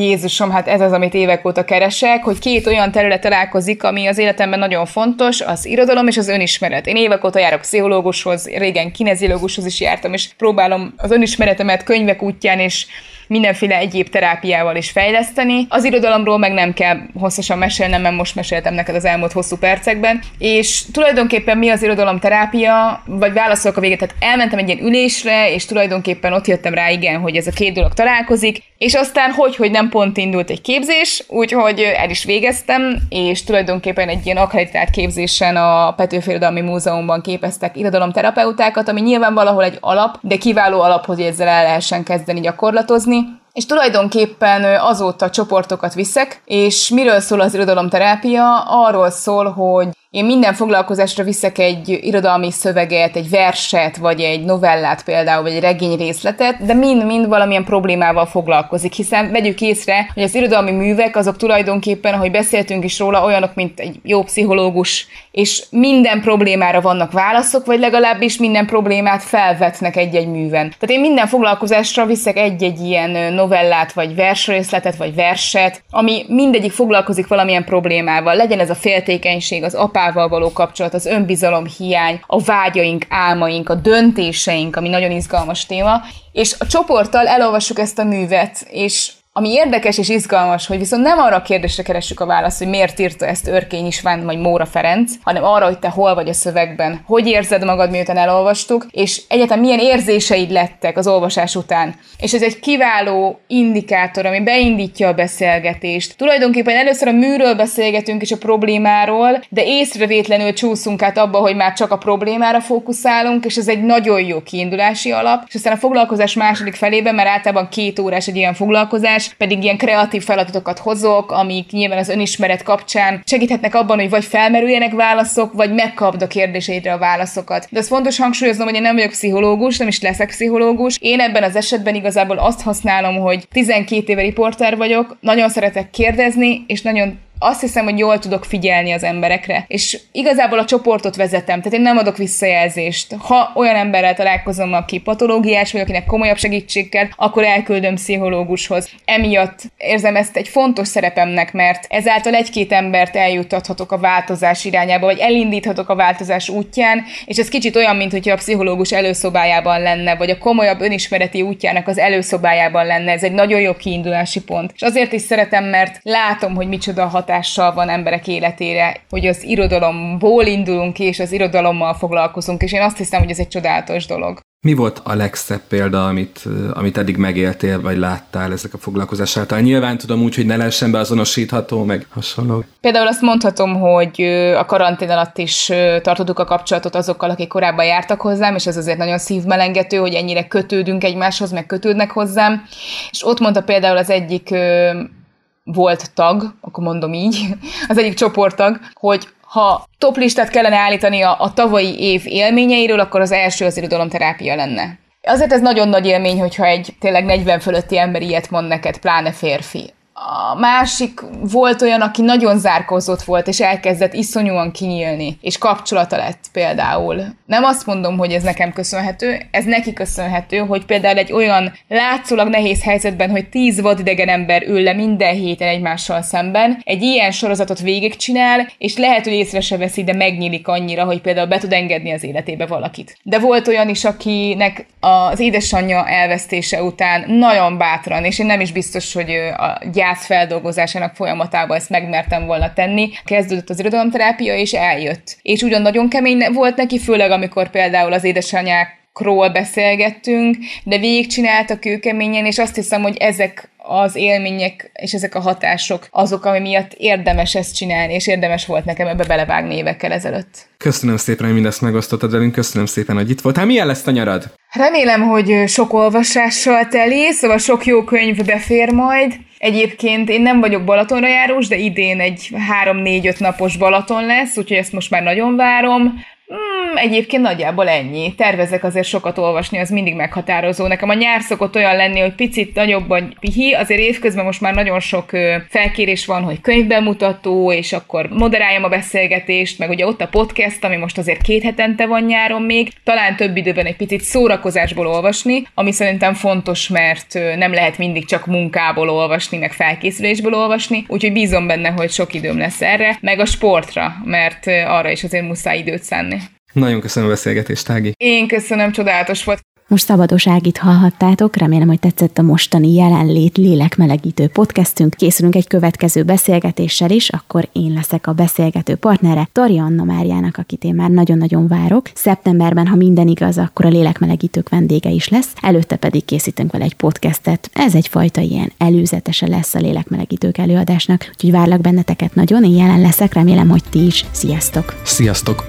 Jézusom, hát ez az, amit évek óta keresek, hogy két olyan terület találkozik, ami az életemben nagyon fontos, az irodalom és az önismeret. Én évek óta járok pszichológushoz, régen kinezilógushoz is jártam, és próbálom az önismeretemet könyvek útján és mindenféle egyéb terápiával is fejleszteni. Az irodalomról meg nem kell hosszasan mesélnem, mert most meséltem neked az elmúlt hosszú percekben. És tulajdonképpen mi az irodalomterápia, vagy válaszolok a végét, tehát elmentem egy ilyen ülésre, és tulajdonképpen ott jöttem rá, igen, hogy ez a két dolog találkozik, és aztán hogy, hogy nem pont indult egy képzés, úgyhogy el is végeztem, és tulajdonképpen egy ilyen akreditált képzésen a Petőfi Irodalmi Múzeumban képeztek irodalomterapeutákat, ami nyilván valahol egy alap, de kiváló alap, hogy ezzel el lehessen kezdeni gyakorlatozni, стороны és tulajdonképpen azóta csoportokat viszek, és miről szól az irodalomterápia? Arról szól, hogy én minden foglalkozásra viszek egy irodalmi szöveget, egy verset, vagy egy novellát például, vagy egy regény részletet, de mind-mind valamilyen problémával foglalkozik, hiszen vegyük észre, hogy az irodalmi művek azok tulajdonképpen, ahogy beszéltünk is róla, olyanok, mint egy jó pszichológus, és minden problémára vannak válaszok, vagy legalábbis minden problémát felvetnek egy-egy műven. Tehát én minden foglalkozásra viszek egy-egy ilyen novellát, vagy versrészletet, vagy verset, ami mindegyik foglalkozik valamilyen problémával. Legyen ez a féltékenység, az apával való kapcsolat, az önbizalom hiány, a vágyaink, álmaink, a döntéseink, ami nagyon izgalmas téma, és a csoporttal elolvassuk ezt a művet, és ami érdekes és izgalmas, hogy viszont nem arra a kérdésre keressük a választ, hogy miért írta ezt Örkény István vagy Móra Ferenc, hanem arra, hogy te hol vagy a szövegben, hogy érzed magad, miután elolvastuk, és egyáltalán milyen érzéseid lettek az olvasás után. És ez egy kiváló indikátor, ami beindítja a beszélgetést. Tulajdonképpen először a műről beszélgetünk és a problémáról, de észrevétlenül csúszunk át abba, hogy már csak a problémára fókuszálunk, és ez egy nagyon jó kiindulási alap. És aztán a foglalkozás második felében, mert általában két órás egy ilyen foglalkozás, pedig ilyen kreatív feladatokat hozok, amik nyilván az önismeret kapcsán segíthetnek abban, hogy vagy felmerüljenek válaszok, vagy megkapd a kérdéseidre a válaszokat. De az fontos hangsúlyoznom, hogy én nem vagyok pszichológus, nem is leszek pszichológus. Én ebben az esetben igazából azt használom, hogy 12 éve riporter vagyok, nagyon szeretek kérdezni, és nagyon azt hiszem, hogy jól tudok figyelni az emberekre. És igazából a csoportot vezetem, tehát én nem adok visszajelzést. Ha olyan emberrel találkozom, aki patológiás vagy, akinek komolyabb segítség kell, akkor elküldöm pszichológushoz. Emiatt érzem ezt egy fontos szerepemnek, mert ezáltal egy-két embert eljuttathatok a változás irányába, vagy elindíthatok a változás útján, és ez kicsit olyan, mint a pszichológus előszobájában lenne, vagy a komolyabb önismereti útjának az előszobájában lenne. Ez egy nagyon jó kiindulási pont. És azért is szeretem, mert látom, hogy micsoda hat hatással van emberek életére, hogy az irodalomból indulunk ki, és az irodalommal foglalkozunk, és én azt hiszem, hogy ez egy csodálatos dolog. Mi volt a legszebb példa, amit, amit eddig megéltél, vagy láttál ezek a foglalkozás által? Nyilván tudom úgy, hogy ne lehessen beazonosítható, meg hasonló. Például azt mondhatom, hogy a karantén alatt is tartottuk a kapcsolatot azokkal, akik korábban jártak hozzám, és ez azért nagyon szívmelengető, hogy ennyire kötődünk egymáshoz, meg kötődnek hozzám. És ott mondta például az egyik volt tag, akkor mondom így, az egyik csoporttag, hogy ha top listát kellene állítani a, a tavalyi év élményeiről, akkor az első az irodalomterápia lenne. Azért ez nagyon nagy élmény, hogyha egy tényleg 40 fölötti ember ilyet mond neked, pláne férfi A másik volt olyan, aki nagyon zárkózott volt, és elkezdett iszonyúan kinyílni, és kapcsolata lett például. Nem azt mondom, hogy ez nekem köszönhető, ez neki köszönhető, hogy például egy olyan látszólag nehéz helyzetben, hogy tíz vadidegen ember ül le minden héten egymással szemben, egy ilyen sorozatot végigcsinál, és lehet, hogy észre se veszi, de megnyílik annyira, hogy például be tud engedni az életébe valakit. De volt olyan is, akinek az édesanyja elvesztése után nagyon bátran, és én nem is biztos, hogy a gyász feldolgozásának folyamatában ezt megmertem volna tenni, kezdődött az irodalomterápia, és eljött. És ugyan nagyon kemény volt neki, főleg amikor például az édesanyák ról beszélgettünk, de végigcsináltak kőkeményen, és azt hiszem, hogy ezek az élmények és ezek a hatások azok, ami miatt érdemes ezt csinálni, és érdemes volt nekem ebbe belevágni évekkel ezelőtt. Köszönöm szépen, hogy mindezt megosztottad velünk, köszönöm szépen, hogy itt voltál. Milyen lesz a nyarad? Remélem, hogy sok olvasással teli, szóval sok jó könyv befér majd. Egyébként én nem vagyok Balatonra járós, de idén egy 3-4-5 napos Balaton lesz, úgyhogy ezt most már nagyon várom. Egyébként nagyjából ennyi. Tervezek azért sokat olvasni, az mindig meghatározó. Nekem a nyár szokott olyan lenni, hogy picit nagyobb a pihi, azért évközben most már nagyon sok felkérés van, hogy könyvbemutató, és akkor moderáljam a beszélgetést, meg ugye ott a podcast, ami most azért két hetente van nyáron még, talán több időben egy picit szórakozásból olvasni, ami szerintem fontos, mert nem lehet mindig csak munkából olvasni, meg felkészülésből olvasni, úgyhogy bízom benne, hogy sok időm lesz erre, meg a sportra, mert arra is azért muszáj időt szánni. Nagyon köszönöm a beszélgetést, Tági. Én köszönöm, csodálatos volt. Most Szabados Ágit hallhattátok, remélem, hogy tetszett a mostani jelenlét lélekmelegítő podcastünk. Készülünk egy következő beszélgetéssel is, akkor én leszek a beszélgető partnere, Tari Anna Máriának, akit én már nagyon-nagyon várok. Szeptemberben, ha minden igaz, akkor a lélekmelegítők vendége is lesz, előtte pedig készítünk vele egy podcastet. Ez egyfajta ilyen előzetese lesz a lélekmelegítők előadásnak, úgyhogy várlak benneteket nagyon, én jelen leszek, remélem, hogy ti is. Sziasztok! Sziasztok!